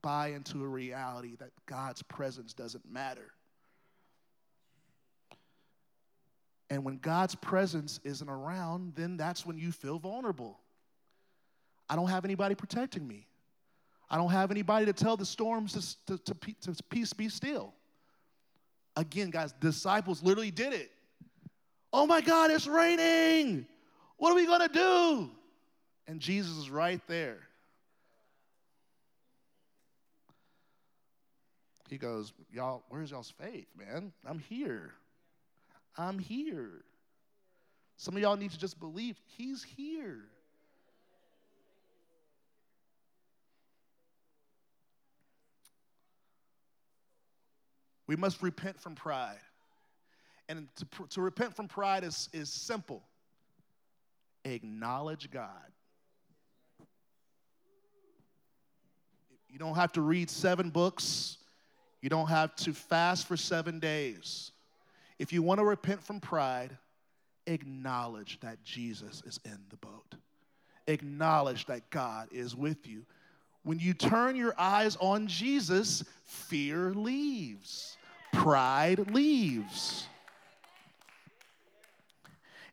buy into a reality that God's presence doesn't matter. And when God's presence isn't around, then that's when you feel vulnerable. I don't have anybody protecting me. I don't have anybody to tell the storms to, to, to, to peace be still. Again, guys, disciples literally did it. Oh my God, it's raining. What are we going to do? And Jesus is right there. He goes, Y'all, where's y'all's faith, man? I'm here. I'm here. Some of y'all need to just believe He's here. We must repent from pride. And to, to repent from pride is, is simple acknowledge God. You don't have to read seven books, you don't have to fast for seven days. If you want to repent from pride, acknowledge that Jesus is in the boat. Acknowledge that God is with you. When you turn your eyes on Jesus, fear leaves, pride leaves.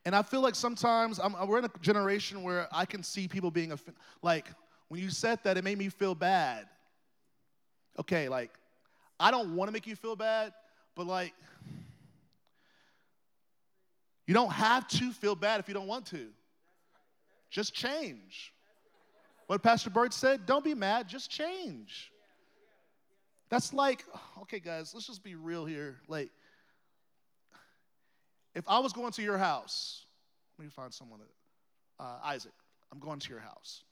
And I feel like sometimes I'm, we're in a generation where I can see people being offended. like, when you said that, it made me feel bad. Okay, like, I don't want to make you feel bad, but like, you don't have to feel bad if you don't want to. Just change. What Pastor Bird said, don't be mad, just change. That's like, okay, guys, let's just be real here. Like, if I was going to your house, let me find someone that, uh, Isaac, I'm going to your house.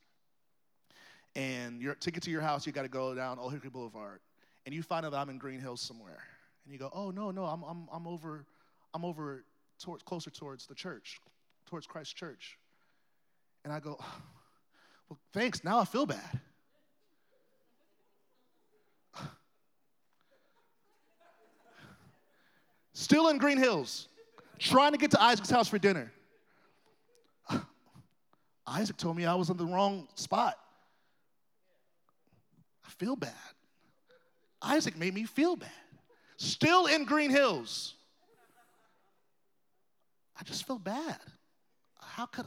And your, to get to your house, you got to go down Old Hickory Boulevard. And you find out I'm in Green Hills somewhere. And you go, oh, no, no, I'm, I'm, I'm over, I'm over towards, closer towards the church, towards Christ Church. And I go, well, thanks, now I feel bad. Still in Green Hills trying to get to Isaac's house for dinner. Isaac told me I was in the wrong spot. I feel bad. Isaac made me feel bad. Still in Green Hills. I just feel bad. How could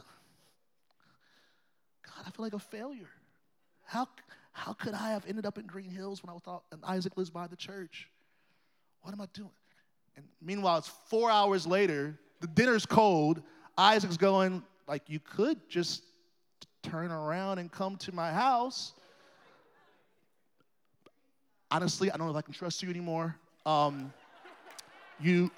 God, I feel like a failure. How, how could I have ended up in Green Hills when I thought and Isaac lives by the church? What am I doing? And meanwhile, it's four hours later, the dinner's cold. Isaac's going, like, you could just turn around and come to my house. Honestly, I don't know if I can trust you anymore. Um, you,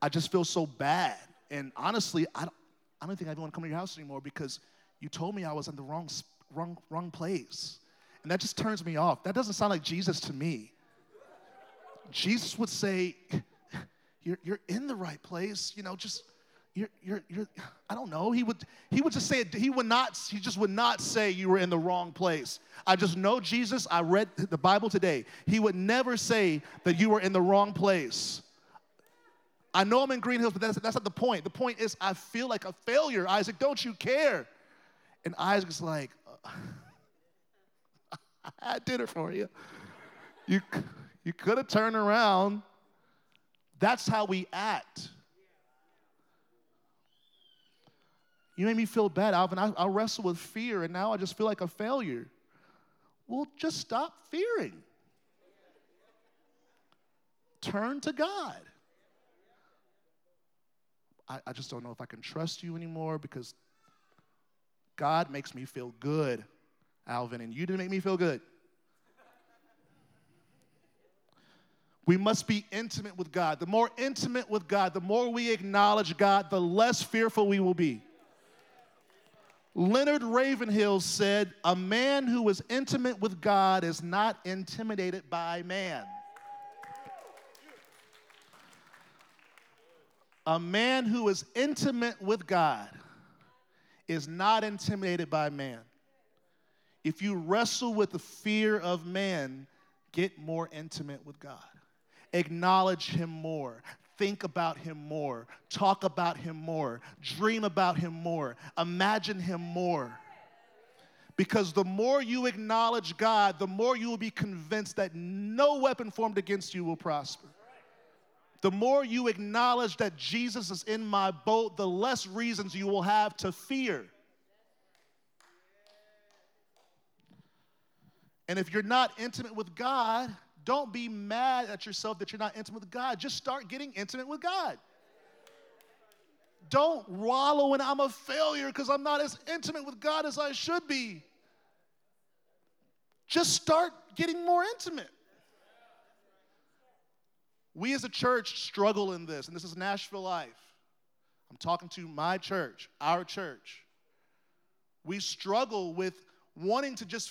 I just feel so bad. And honestly, I don't, I don't think I even want to come to your house anymore because you told me I was in the wrong, wrong, wrong place. And that just turns me off. That doesn't sound like Jesus to me. Jesus would say, You're, you're in the right place, you know, just you're, you're, you're, I don't know. He would, he would just say it. He would not, he just would not say you were in the wrong place. I just know Jesus. I read the Bible today. He would never say that you were in the wrong place. I know I'm in Green Hills, but that's, that's not the point. The point is, I feel like a failure. Isaac, don't you care? And Isaac's like, uh, I did it for you. You, you could have turned around. That's how we act. You made me feel bad, Alvin. I, I wrestle with fear, and now I just feel like a failure. Well, just stop fearing. Turn to God. I, I just don't know if I can trust you anymore because God makes me feel good. Alvin, and you didn't make me feel good. We must be intimate with God. The more intimate with God, the more we acknowledge God, the less fearful we will be. Leonard Ravenhill said, A man who is intimate with God is not intimidated by man. A man who is intimate with God is not intimidated by man. If you wrestle with the fear of man, get more intimate with God. Acknowledge Him more. Think about Him more. Talk about Him more. Dream about Him more. Imagine Him more. Because the more you acknowledge God, the more you will be convinced that no weapon formed against you will prosper. The more you acknowledge that Jesus is in my boat, the less reasons you will have to fear. And if you're not intimate with God, don't be mad at yourself that you're not intimate with God. Just start getting intimate with God. Don't wallow in I'm a failure because I'm not as intimate with God as I should be. Just start getting more intimate. We as a church struggle in this, and this is Nashville Life. I'm talking to my church, our church. We struggle with wanting to just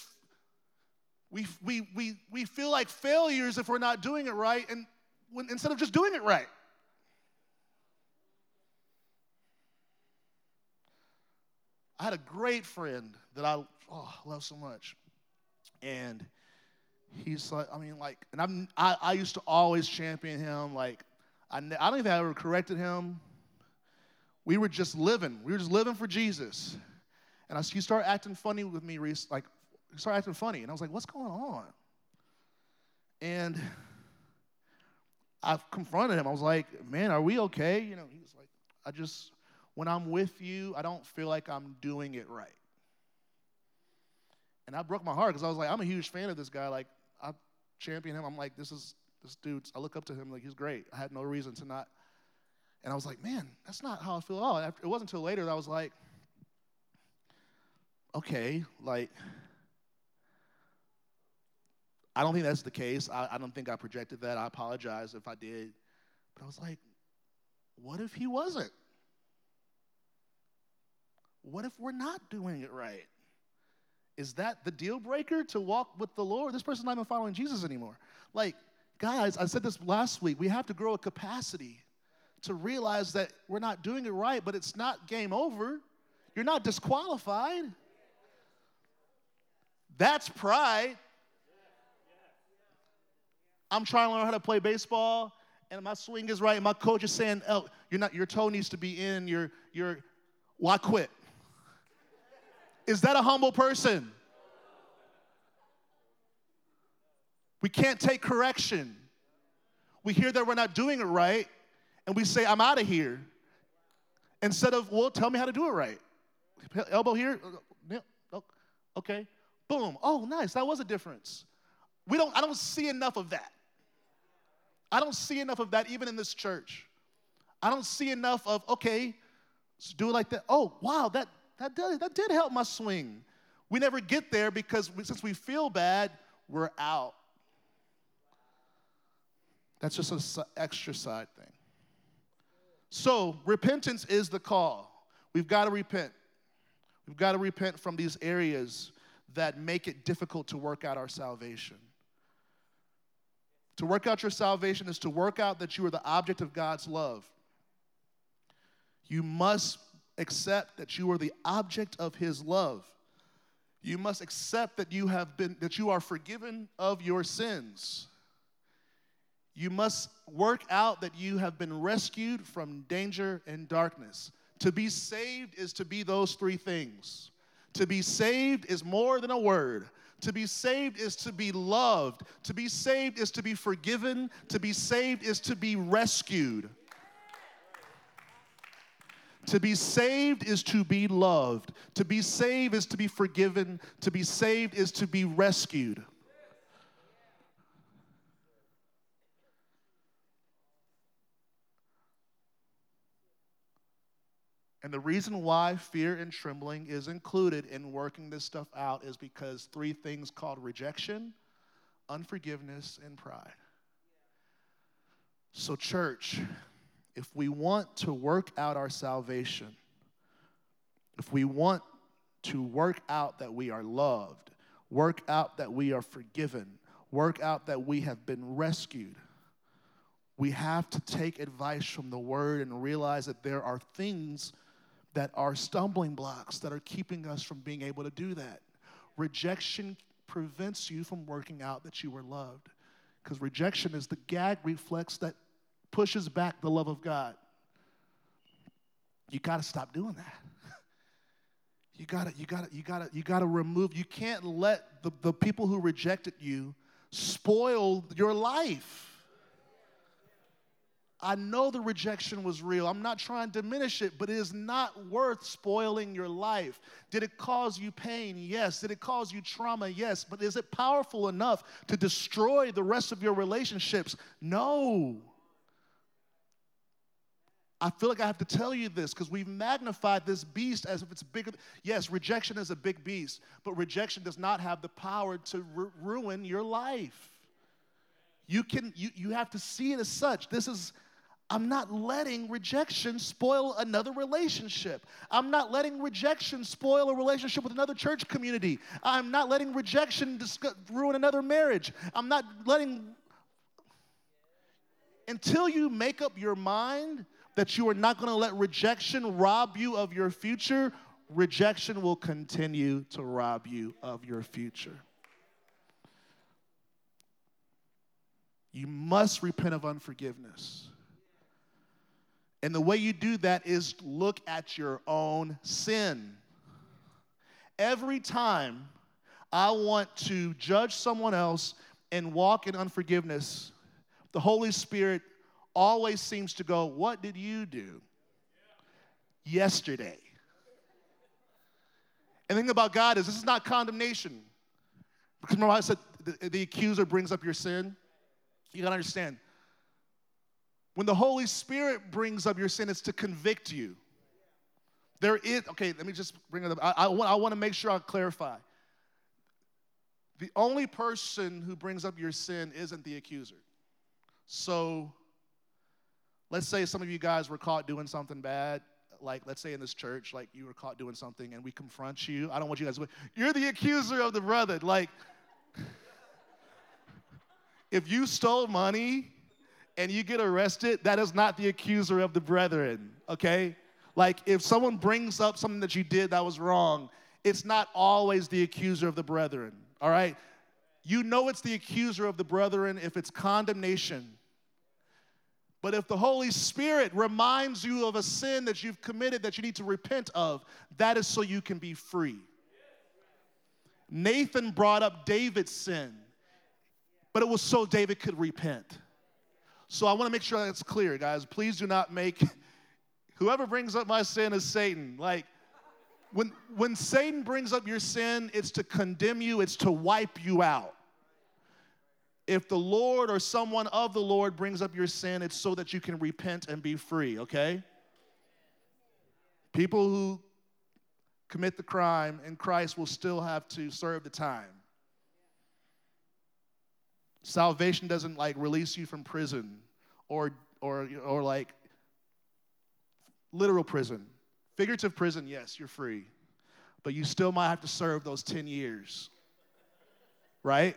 We, we, we, we feel like failures if we're not doing it right, and when, instead of just doing it right. I had a great friend that I oh, love so much. And he's like, I mean, like, and I'm, I, I used to always champion him. Like, I, I don't even I ever corrected him. We were just living. We were just living for Jesus. And I, he started acting funny with me, like, started acting funny. And I was like, what's going on? And I confronted him. I was like, man, are we okay? You know, he was like, I just, when I'm with you, I don't feel like I'm doing it right. And I broke my heart because I was like, I'm a huge fan of this guy. Like, I champion him. I'm like, this is, this dude, I look up to him. Like, he's great. I had no reason to not. And I was like, man, that's not how I feel at all. It wasn't until later that I was like, okay, like, I don't think that's the case. I, I don't think I projected that. I apologize if I did. But I was like, what if he wasn't? What if we're not doing it right? Is that the deal breaker to walk with the Lord? This person's not even following Jesus anymore. Like, guys, I said this last week. We have to grow a capacity to realize that we're not doing it right, but it's not game over. You're not disqualified. That's pride. I'm trying to learn how to play baseball, and my swing is right. And my coach is saying, "Oh, you're not. Your toe needs to be in. Your your. Why quit?" Is that a humble person? We can't take correction. We hear that we're not doing it right, and we say, I'm out of here. Instead of, well, tell me how to do it right. Elbow here. Okay. Boom. Oh, nice. That was a difference. We don't, I don't see enough of that. I don't see enough of that even in this church. I don't see enough of, okay, let's do it like that. Oh, wow, that that did, that did help my swing. We never get there because we, since we feel bad, we're out. That's just an extra side thing. So, repentance is the call. We've got to repent. We've got to repent from these areas that make it difficult to work out our salvation. To work out your salvation is to work out that you are the object of God's love. You must accept that you are the object of his love. You must accept that you have been that you are forgiven of your sins. You must work out that you have been rescued from danger and darkness. To be saved is to be those three things. To be saved is more than a word. To be saved is to be loved. To be saved is to be forgiven. To be saved is to be rescued. To be saved is to be loved. To be saved is to be forgiven. To be saved is to be rescued. And the reason why fear and trembling is included in working this stuff out is because three things called rejection, unforgiveness, and pride. So, church, if we want to work out our salvation, if we want to work out that we are loved, work out that we are forgiven, work out that we have been rescued, we have to take advice from the word and realize that there are things that are stumbling blocks that are keeping us from being able to do that. Rejection prevents you from working out that you were loved because rejection is the gag reflex that pushes back the love of God. You got to stop doing that. You gotta, you gotta, you gotta, you gotta remove. You can't let the, the people who rejected you spoil your life. I know the rejection was real. I'm not trying to diminish it, but it is not worth spoiling your life. Did it cause you pain? Yes. Did it cause you trauma? Yes. But is it powerful enough to destroy the rest of your relationships? No. I feel like I have to tell you this because we've magnified this beast as if it's bigger. Yes, rejection is a big beast, but rejection does not have the power to ru- ruin your life. You can you, you have to see it as such. This is I'm not letting rejection spoil another relationship. I'm not letting rejection spoil a relationship with another church community. I'm not letting rejection ruin another marriage. I'm not letting. Until you make up your mind that you are not going to let rejection rob you of your future, rejection will continue to rob you of your future. You must repent of unforgiveness. And the way you do that is look at your own sin. Every time I want to judge someone else and walk in unforgiveness, the Holy Spirit always seems to go, What did you do yesterday? And the thing about God is, this is not condemnation. Because remember, I said the, the accuser brings up your sin? You gotta understand. When the Holy Spirit brings up your sin, it's to convict you. There is, okay, let me just bring it up. I, I, want, I want to make sure I clarify. The only person who brings up your sin isn't the accuser. So, let's say some of you guys were caught doing something bad, like let's say in this church, like you were caught doing something and we confront you. I don't want you guys to, you're the accuser of the brother. Like, if you stole money and you get arrested, that is not the accuser of the brethren, okay? Like if someone brings up something that you did that was wrong, it's not always the accuser of the brethren, all right? You know it's the accuser of the brethren if it's condemnation. But if the Holy Spirit reminds you of a sin that you've committed that you need to repent of, that is so you can be free. Nathan brought up David's sin but it was so David could repent. So I want to make sure that's clear, guys. Please do not make whoever brings up my sin is Satan. Like when when Satan brings up your sin, it's to condemn you, it's to wipe you out. If the Lord or someone of the Lord brings up your sin, it's so that you can repent and be free, okay? People who commit the crime in Christ will still have to serve the time. Salvation doesn't like release you from prison or or or like literal prison. Figurative prison, yes, you're free. But you still might have to serve those 10 years. Right?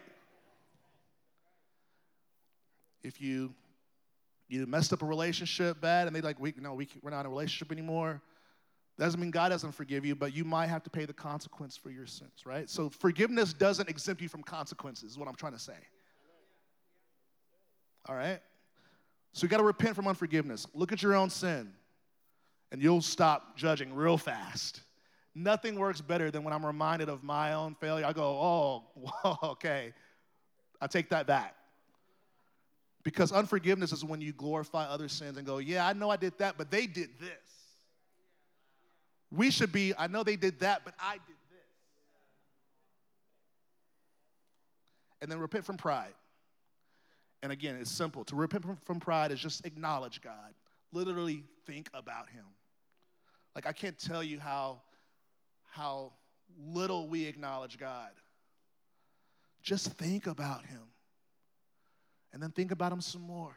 If you you messed up a relationship bad and they like we no we, we're not in a relationship anymore doesn't mean god doesn't forgive you but you might have to pay the consequence for your sins right so forgiveness doesn't exempt you from consequences is what i'm trying to say all right? So you got to repent from unforgiveness. Look at your own sin, and you'll stop judging real fast. Nothing works better than when I'm reminded of my own failure. I go, oh, okay, I take that back. Because unforgiveness is when you glorify other sins and go, yeah, I know I did that, but they did this. We should be, I know they did that, but I did this. And then repent from pride. And again, it's simple. To repent from pride is just acknowledge God. Literally think about Him. Like I can't tell you how how little we acknowledge God. Just think about Him. And then think about Him some more.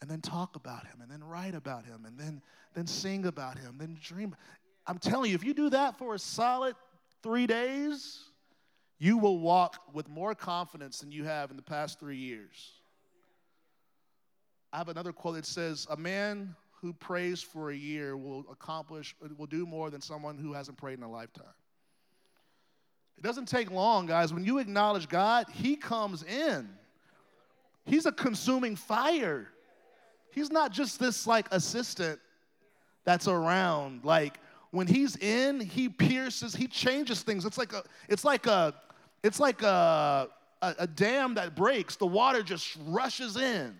And then talk about Him. And then write about Him. And then, then sing about Him. Then dream. I'm telling you, if you do that for a solid three days, you will walk with more confidence than you have in the past three years. I have another quote that says, A man who prays for a year will accomplish, will do more than someone who hasn't prayed in a lifetime. It doesn't take long, guys. When you acknowledge God, He comes in. He's a consuming fire. He's not just this like assistant that's around. Like when he's in, he pierces, he changes things. It's like a, it's like a, it's like a, a, a dam that breaks. The water just rushes in.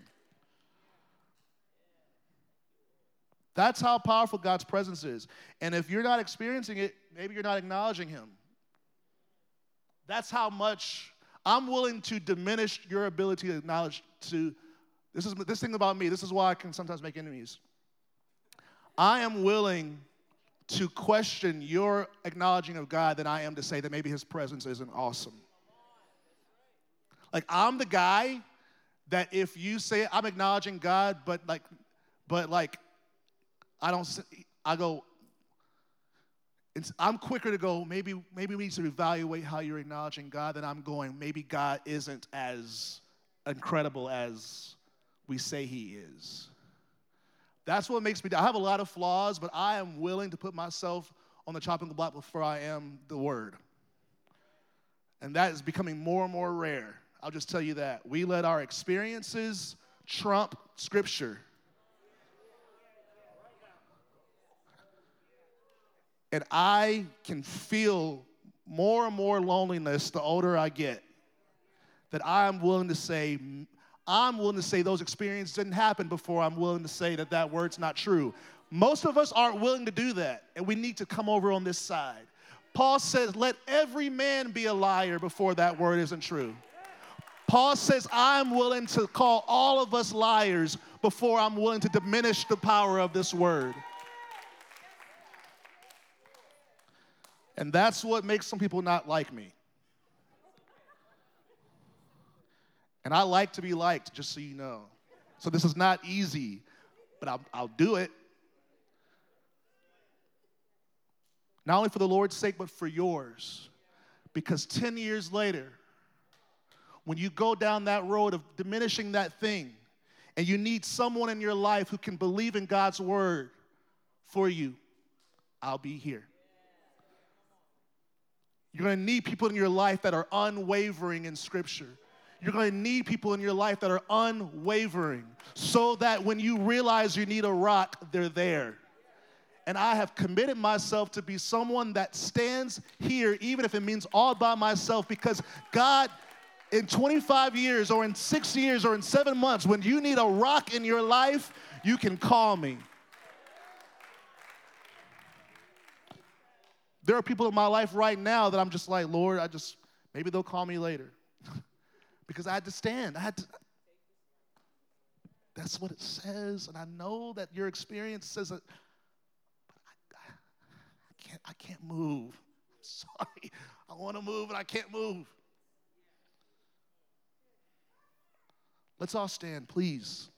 That's how powerful God's presence is. And if you're not experiencing it, maybe you're not acknowledging Him. That's how much I'm willing to diminish your ability to acknowledge. To this is this thing about me. This is why I can sometimes make enemies. I am willing to question your acknowledging of God than I am to say that maybe His presence isn't awesome. Like I'm the guy that if you say I'm acknowledging God, but like But like, I don't, I go, I'm quicker to go, maybe, maybe we need to evaluate how you're acknowledging God than I'm going, maybe God isn't as incredible as we say he is. That's what makes me, I have a lot of flaws, but I am willing to put myself on the chopping block before I am the word. And that is becoming more and more rare. I'll just tell you that. We let our experiences trump scripture. And I can feel more and more loneliness the older I get. That I'm willing to say, I'm willing to say those experiences didn't happen before I'm willing to say that that word's not true. Most of us aren't willing to do that, and we need to come over on this side. Paul says, Let every man be a liar before that word isn't true. Paul says, I'm willing to call all of us liars before I'm willing to diminish the power of this word. And that's what makes some people not like me. And I like to be liked, just so you know. So this is not easy, but I'll, I'll do it. Not only for the Lord's sake, but for yours. Because 10 years later, when you go down that road of diminishing that thing, and you need someone in your life who can believe in God's word for you, I'll be here. You're gonna need people in your life that are unwavering in Scripture. You're going to need people in your life that are unwavering so that when you realize you need a rock, they're there. And I have committed myself to be someone that stands here, even if it means all by myself, because God, in 25 years or in six years or in seven months, when you need a rock in your life, you can call me. There are people in my life right now that I'm just like, Lord, I just, maybe they'll call me later because I had to stand. I had to. That's what it says, and I know that your experience says it. But I, I can't. I can't move. I'm sorry. I want to move, and I can't move. Let's all stand, please.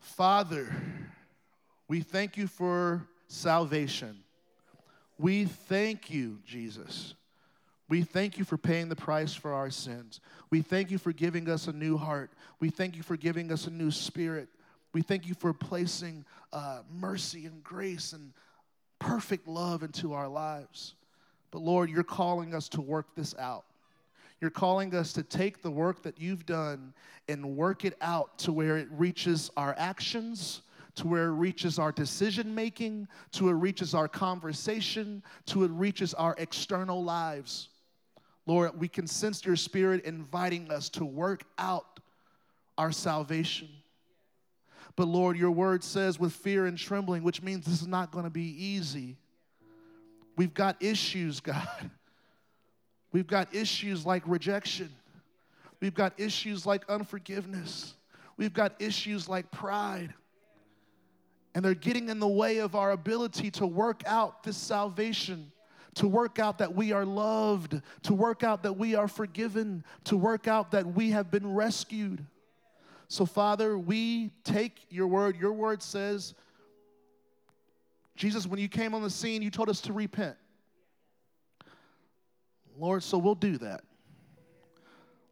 Father, we thank you for salvation. We thank you, Jesus. We thank you for paying the price for our sins. We thank you for giving us a new heart. We thank you for giving us a new spirit. We thank you for placing uh, mercy and grace and perfect love into our lives. But Lord, you're calling us to work this out. You're calling us to take the work that you've done and work it out to where it reaches our actions, to where it reaches our decision making, to it reaches our conversation, to it reaches our external lives. Lord, we can sense your spirit inviting us to work out our salvation. But Lord, your word says with fear and trembling, which means this is not going to be easy. We've got issues, God. We've got issues like rejection. We've got issues like unforgiveness. We've got issues like pride and they're getting in the way of our ability to work out this salvation, to work out that we are loved, to work out that we are forgiven, to work out that we have been rescued. So, Father, we take your word. Your word says, Jesus, when you came on the scene, you told us to repent. Lord, so we'll do that.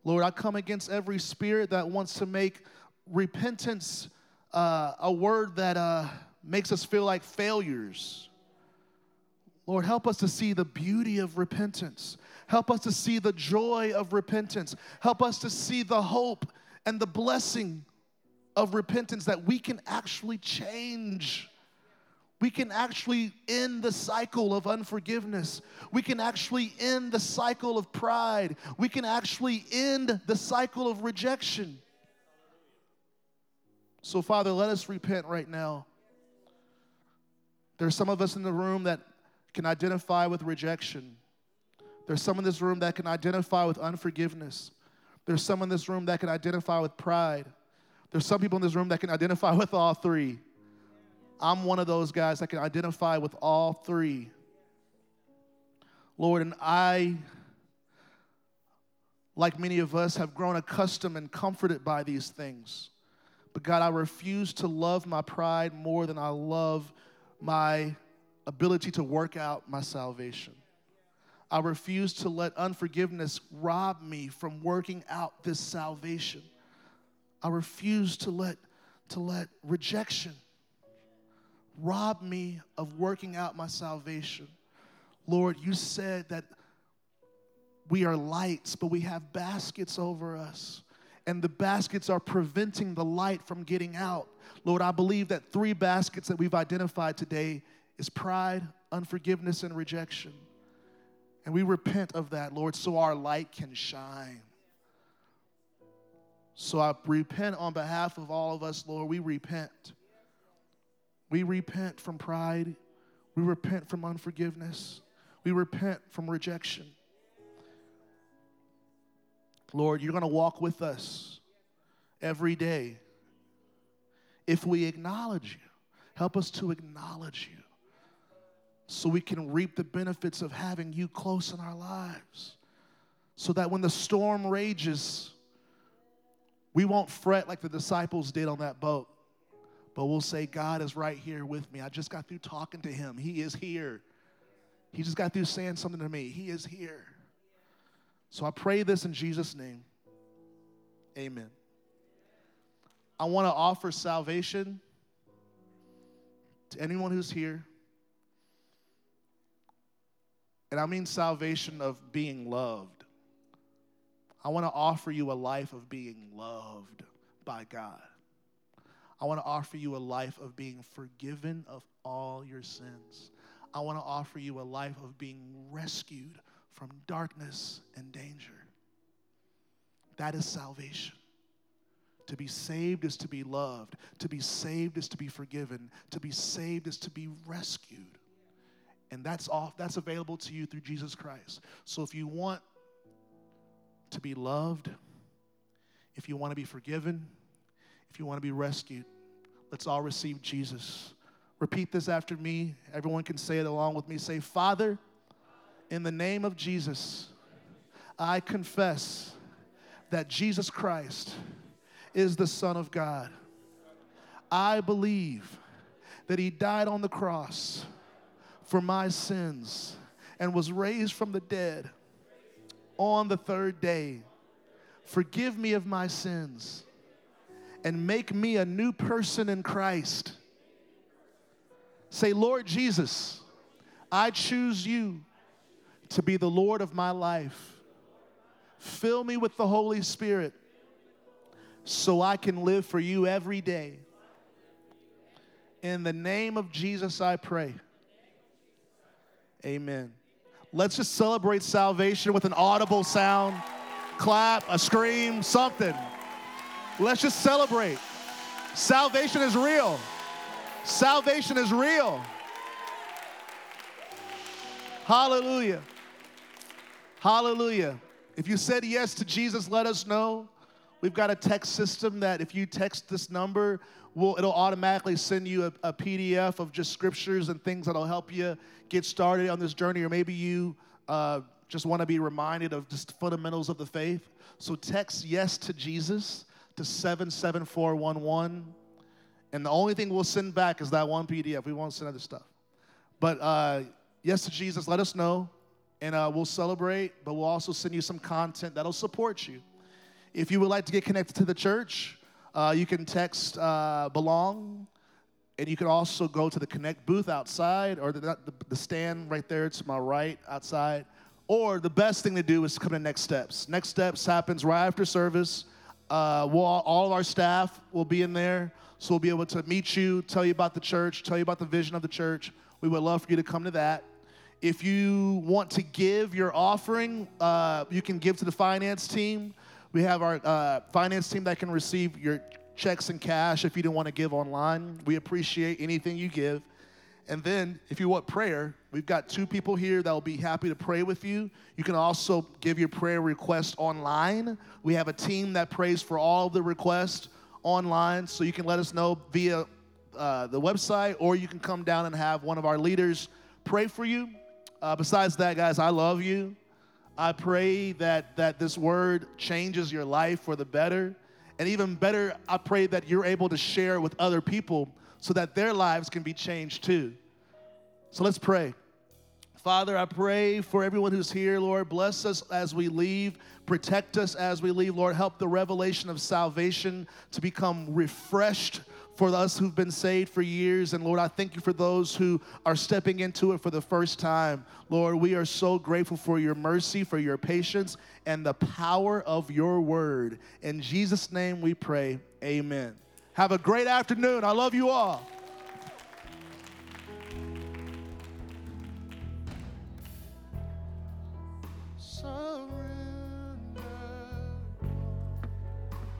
Lord, I come against every spirit that wants to make repentance uh, a word that uh, makes us feel like failures. Lord, help us to see the beauty of repentance. Help us to see the joy of repentance. Help us to see the hope and the blessing of repentance that we can actually change. We can actually end the cycle of unforgiveness. We can actually end the cycle of pride. We can actually end the cycle of rejection. So, Father, let us repent right now. There's some of us in the room that can identify with rejection. There's some in this room that can identify with unforgiveness. There's some in this room that can identify with pride. There's some people in this room that can identify with all three. I'm one of those guys that can identify with all three. Lord, and I like many of us, have grown accustomed and comforted by these things. But God, I refuse to love my pride more than I love my ability to work out my salvation. I refuse to let unforgiveness rob me from working out this salvation. I refuse to let, to let rejection rob me of working out my salvation. Lord, you said that we are lights, but we have baskets over us. And the baskets are preventing the light from getting out. Lord, I believe that three baskets that we've identified today is pride, unforgiveness, and rejection. And we repent of that, Lord, so our light can shine. So I repent on behalf of all of us, Lord. We repent. We repent from pride. We repent from unforgiveness. We repent from rejection. Lord, you're going to walk with us every day. If we acknowledge you, help us to acknowledge you so we can reap the benefits of having you close in our lives. So that when the storm rages, we won't fret like the disciples did on that boat, but we'll say, God is right here with me. I just got through talking to him. He is here. He just got through saying something to me. He is here. So I pray this in Jesus' name. Amen. I want to offer salvation to anyone who's here. And I mean salvation of being loved. I want to offer you a life of being loved by God. I want to offer you a life of being forgiven of all your sins. I want to offer you a life of being rescued from darkness and danger. That is salvation. To be saved is to be loved. To be saved is to be forgiven. To be saved is to be rescued. And that's off that's available to you through Jesus Christ. So if you want to be loved, if you want to be forgiven, if you want to be rescued, let's all receive Jesus. Repeat this after me. Everyone can say it along with me. Say, Father, in the name of Jesus, I confess that Jesus Christ is the Son of God. I believe that He died on the cross for my sins and was raised from the dead on the third day. Forgive me of my sins and make me a new person in Christ. Say, Lord Jesus, I choose you to be the Lord of my life. Fill me with the Holy Spirit so I can live for you every day. In the name of Jesus, I pray. Amen. Let's just celebrate salvation with an audible sound, clap, a scream, something. Let's just celebrate. Salvation is real. Salvation is real. Hallelujah. Hallelujah. If you said yes to Jesus, let us know. We've got a text system that if you text this number, will it'll automatically send you a, a, PDF of just scriptures and things that'll help you get started on this journey, or maybe you uh, just want to be reminded of just fundamentals of the faith. So text yes to Jesus to 77411. And the only thing we'll send back is that one PDF. We won't send other stuff. But uh, yes to Jesus, let us know and uh, we'll celebrate, but we'll also send you some content that'll support you. If you would like to get connected to the church, uh, you can text uh, belong, and you can also go to the Connect booth outside or the, the, the, stand right there to my right outside. Or the best thing to do is come to Next Steps. Next Steps happens right after service. Uh, we'll, all of our staff will be in there, so we'll be able to meet you, tell you about the church, tell you about the vision of the church. We would love for you to come to that. If you want to give your offering, uh, you can give to the finance team. We have our uh, finance team that can receive your checks and cash if you don't want to give online. We appreciate anything you give. And then, if you want prayer, we've got two people here that will be happy to pray with you. You can also give your prayer request online. We have a team that prays for all of the requests online, so you can let us know via uh, the website, or you can come down and have one of our leaders pray for you. Uh, besides that, guys, I love you. I pray that, that this word changes your life for the better. And even better, I pray that you're able to share with other people so that their lives can be changed too. So let's pray. Father, I pray for everyone who's here, Lord. Bless us as we leave. Protect us as we leave, Lord. Help the revelation of salvation to become refreshed for us who've been saved for years. And Lord, I thank you for those who are stepping into it for the first time. Lord, we are so grateful for your mercy, for your patience, and the power of your word. In Jesus' name we pray. Amen. Have a great afternoon. I love you all.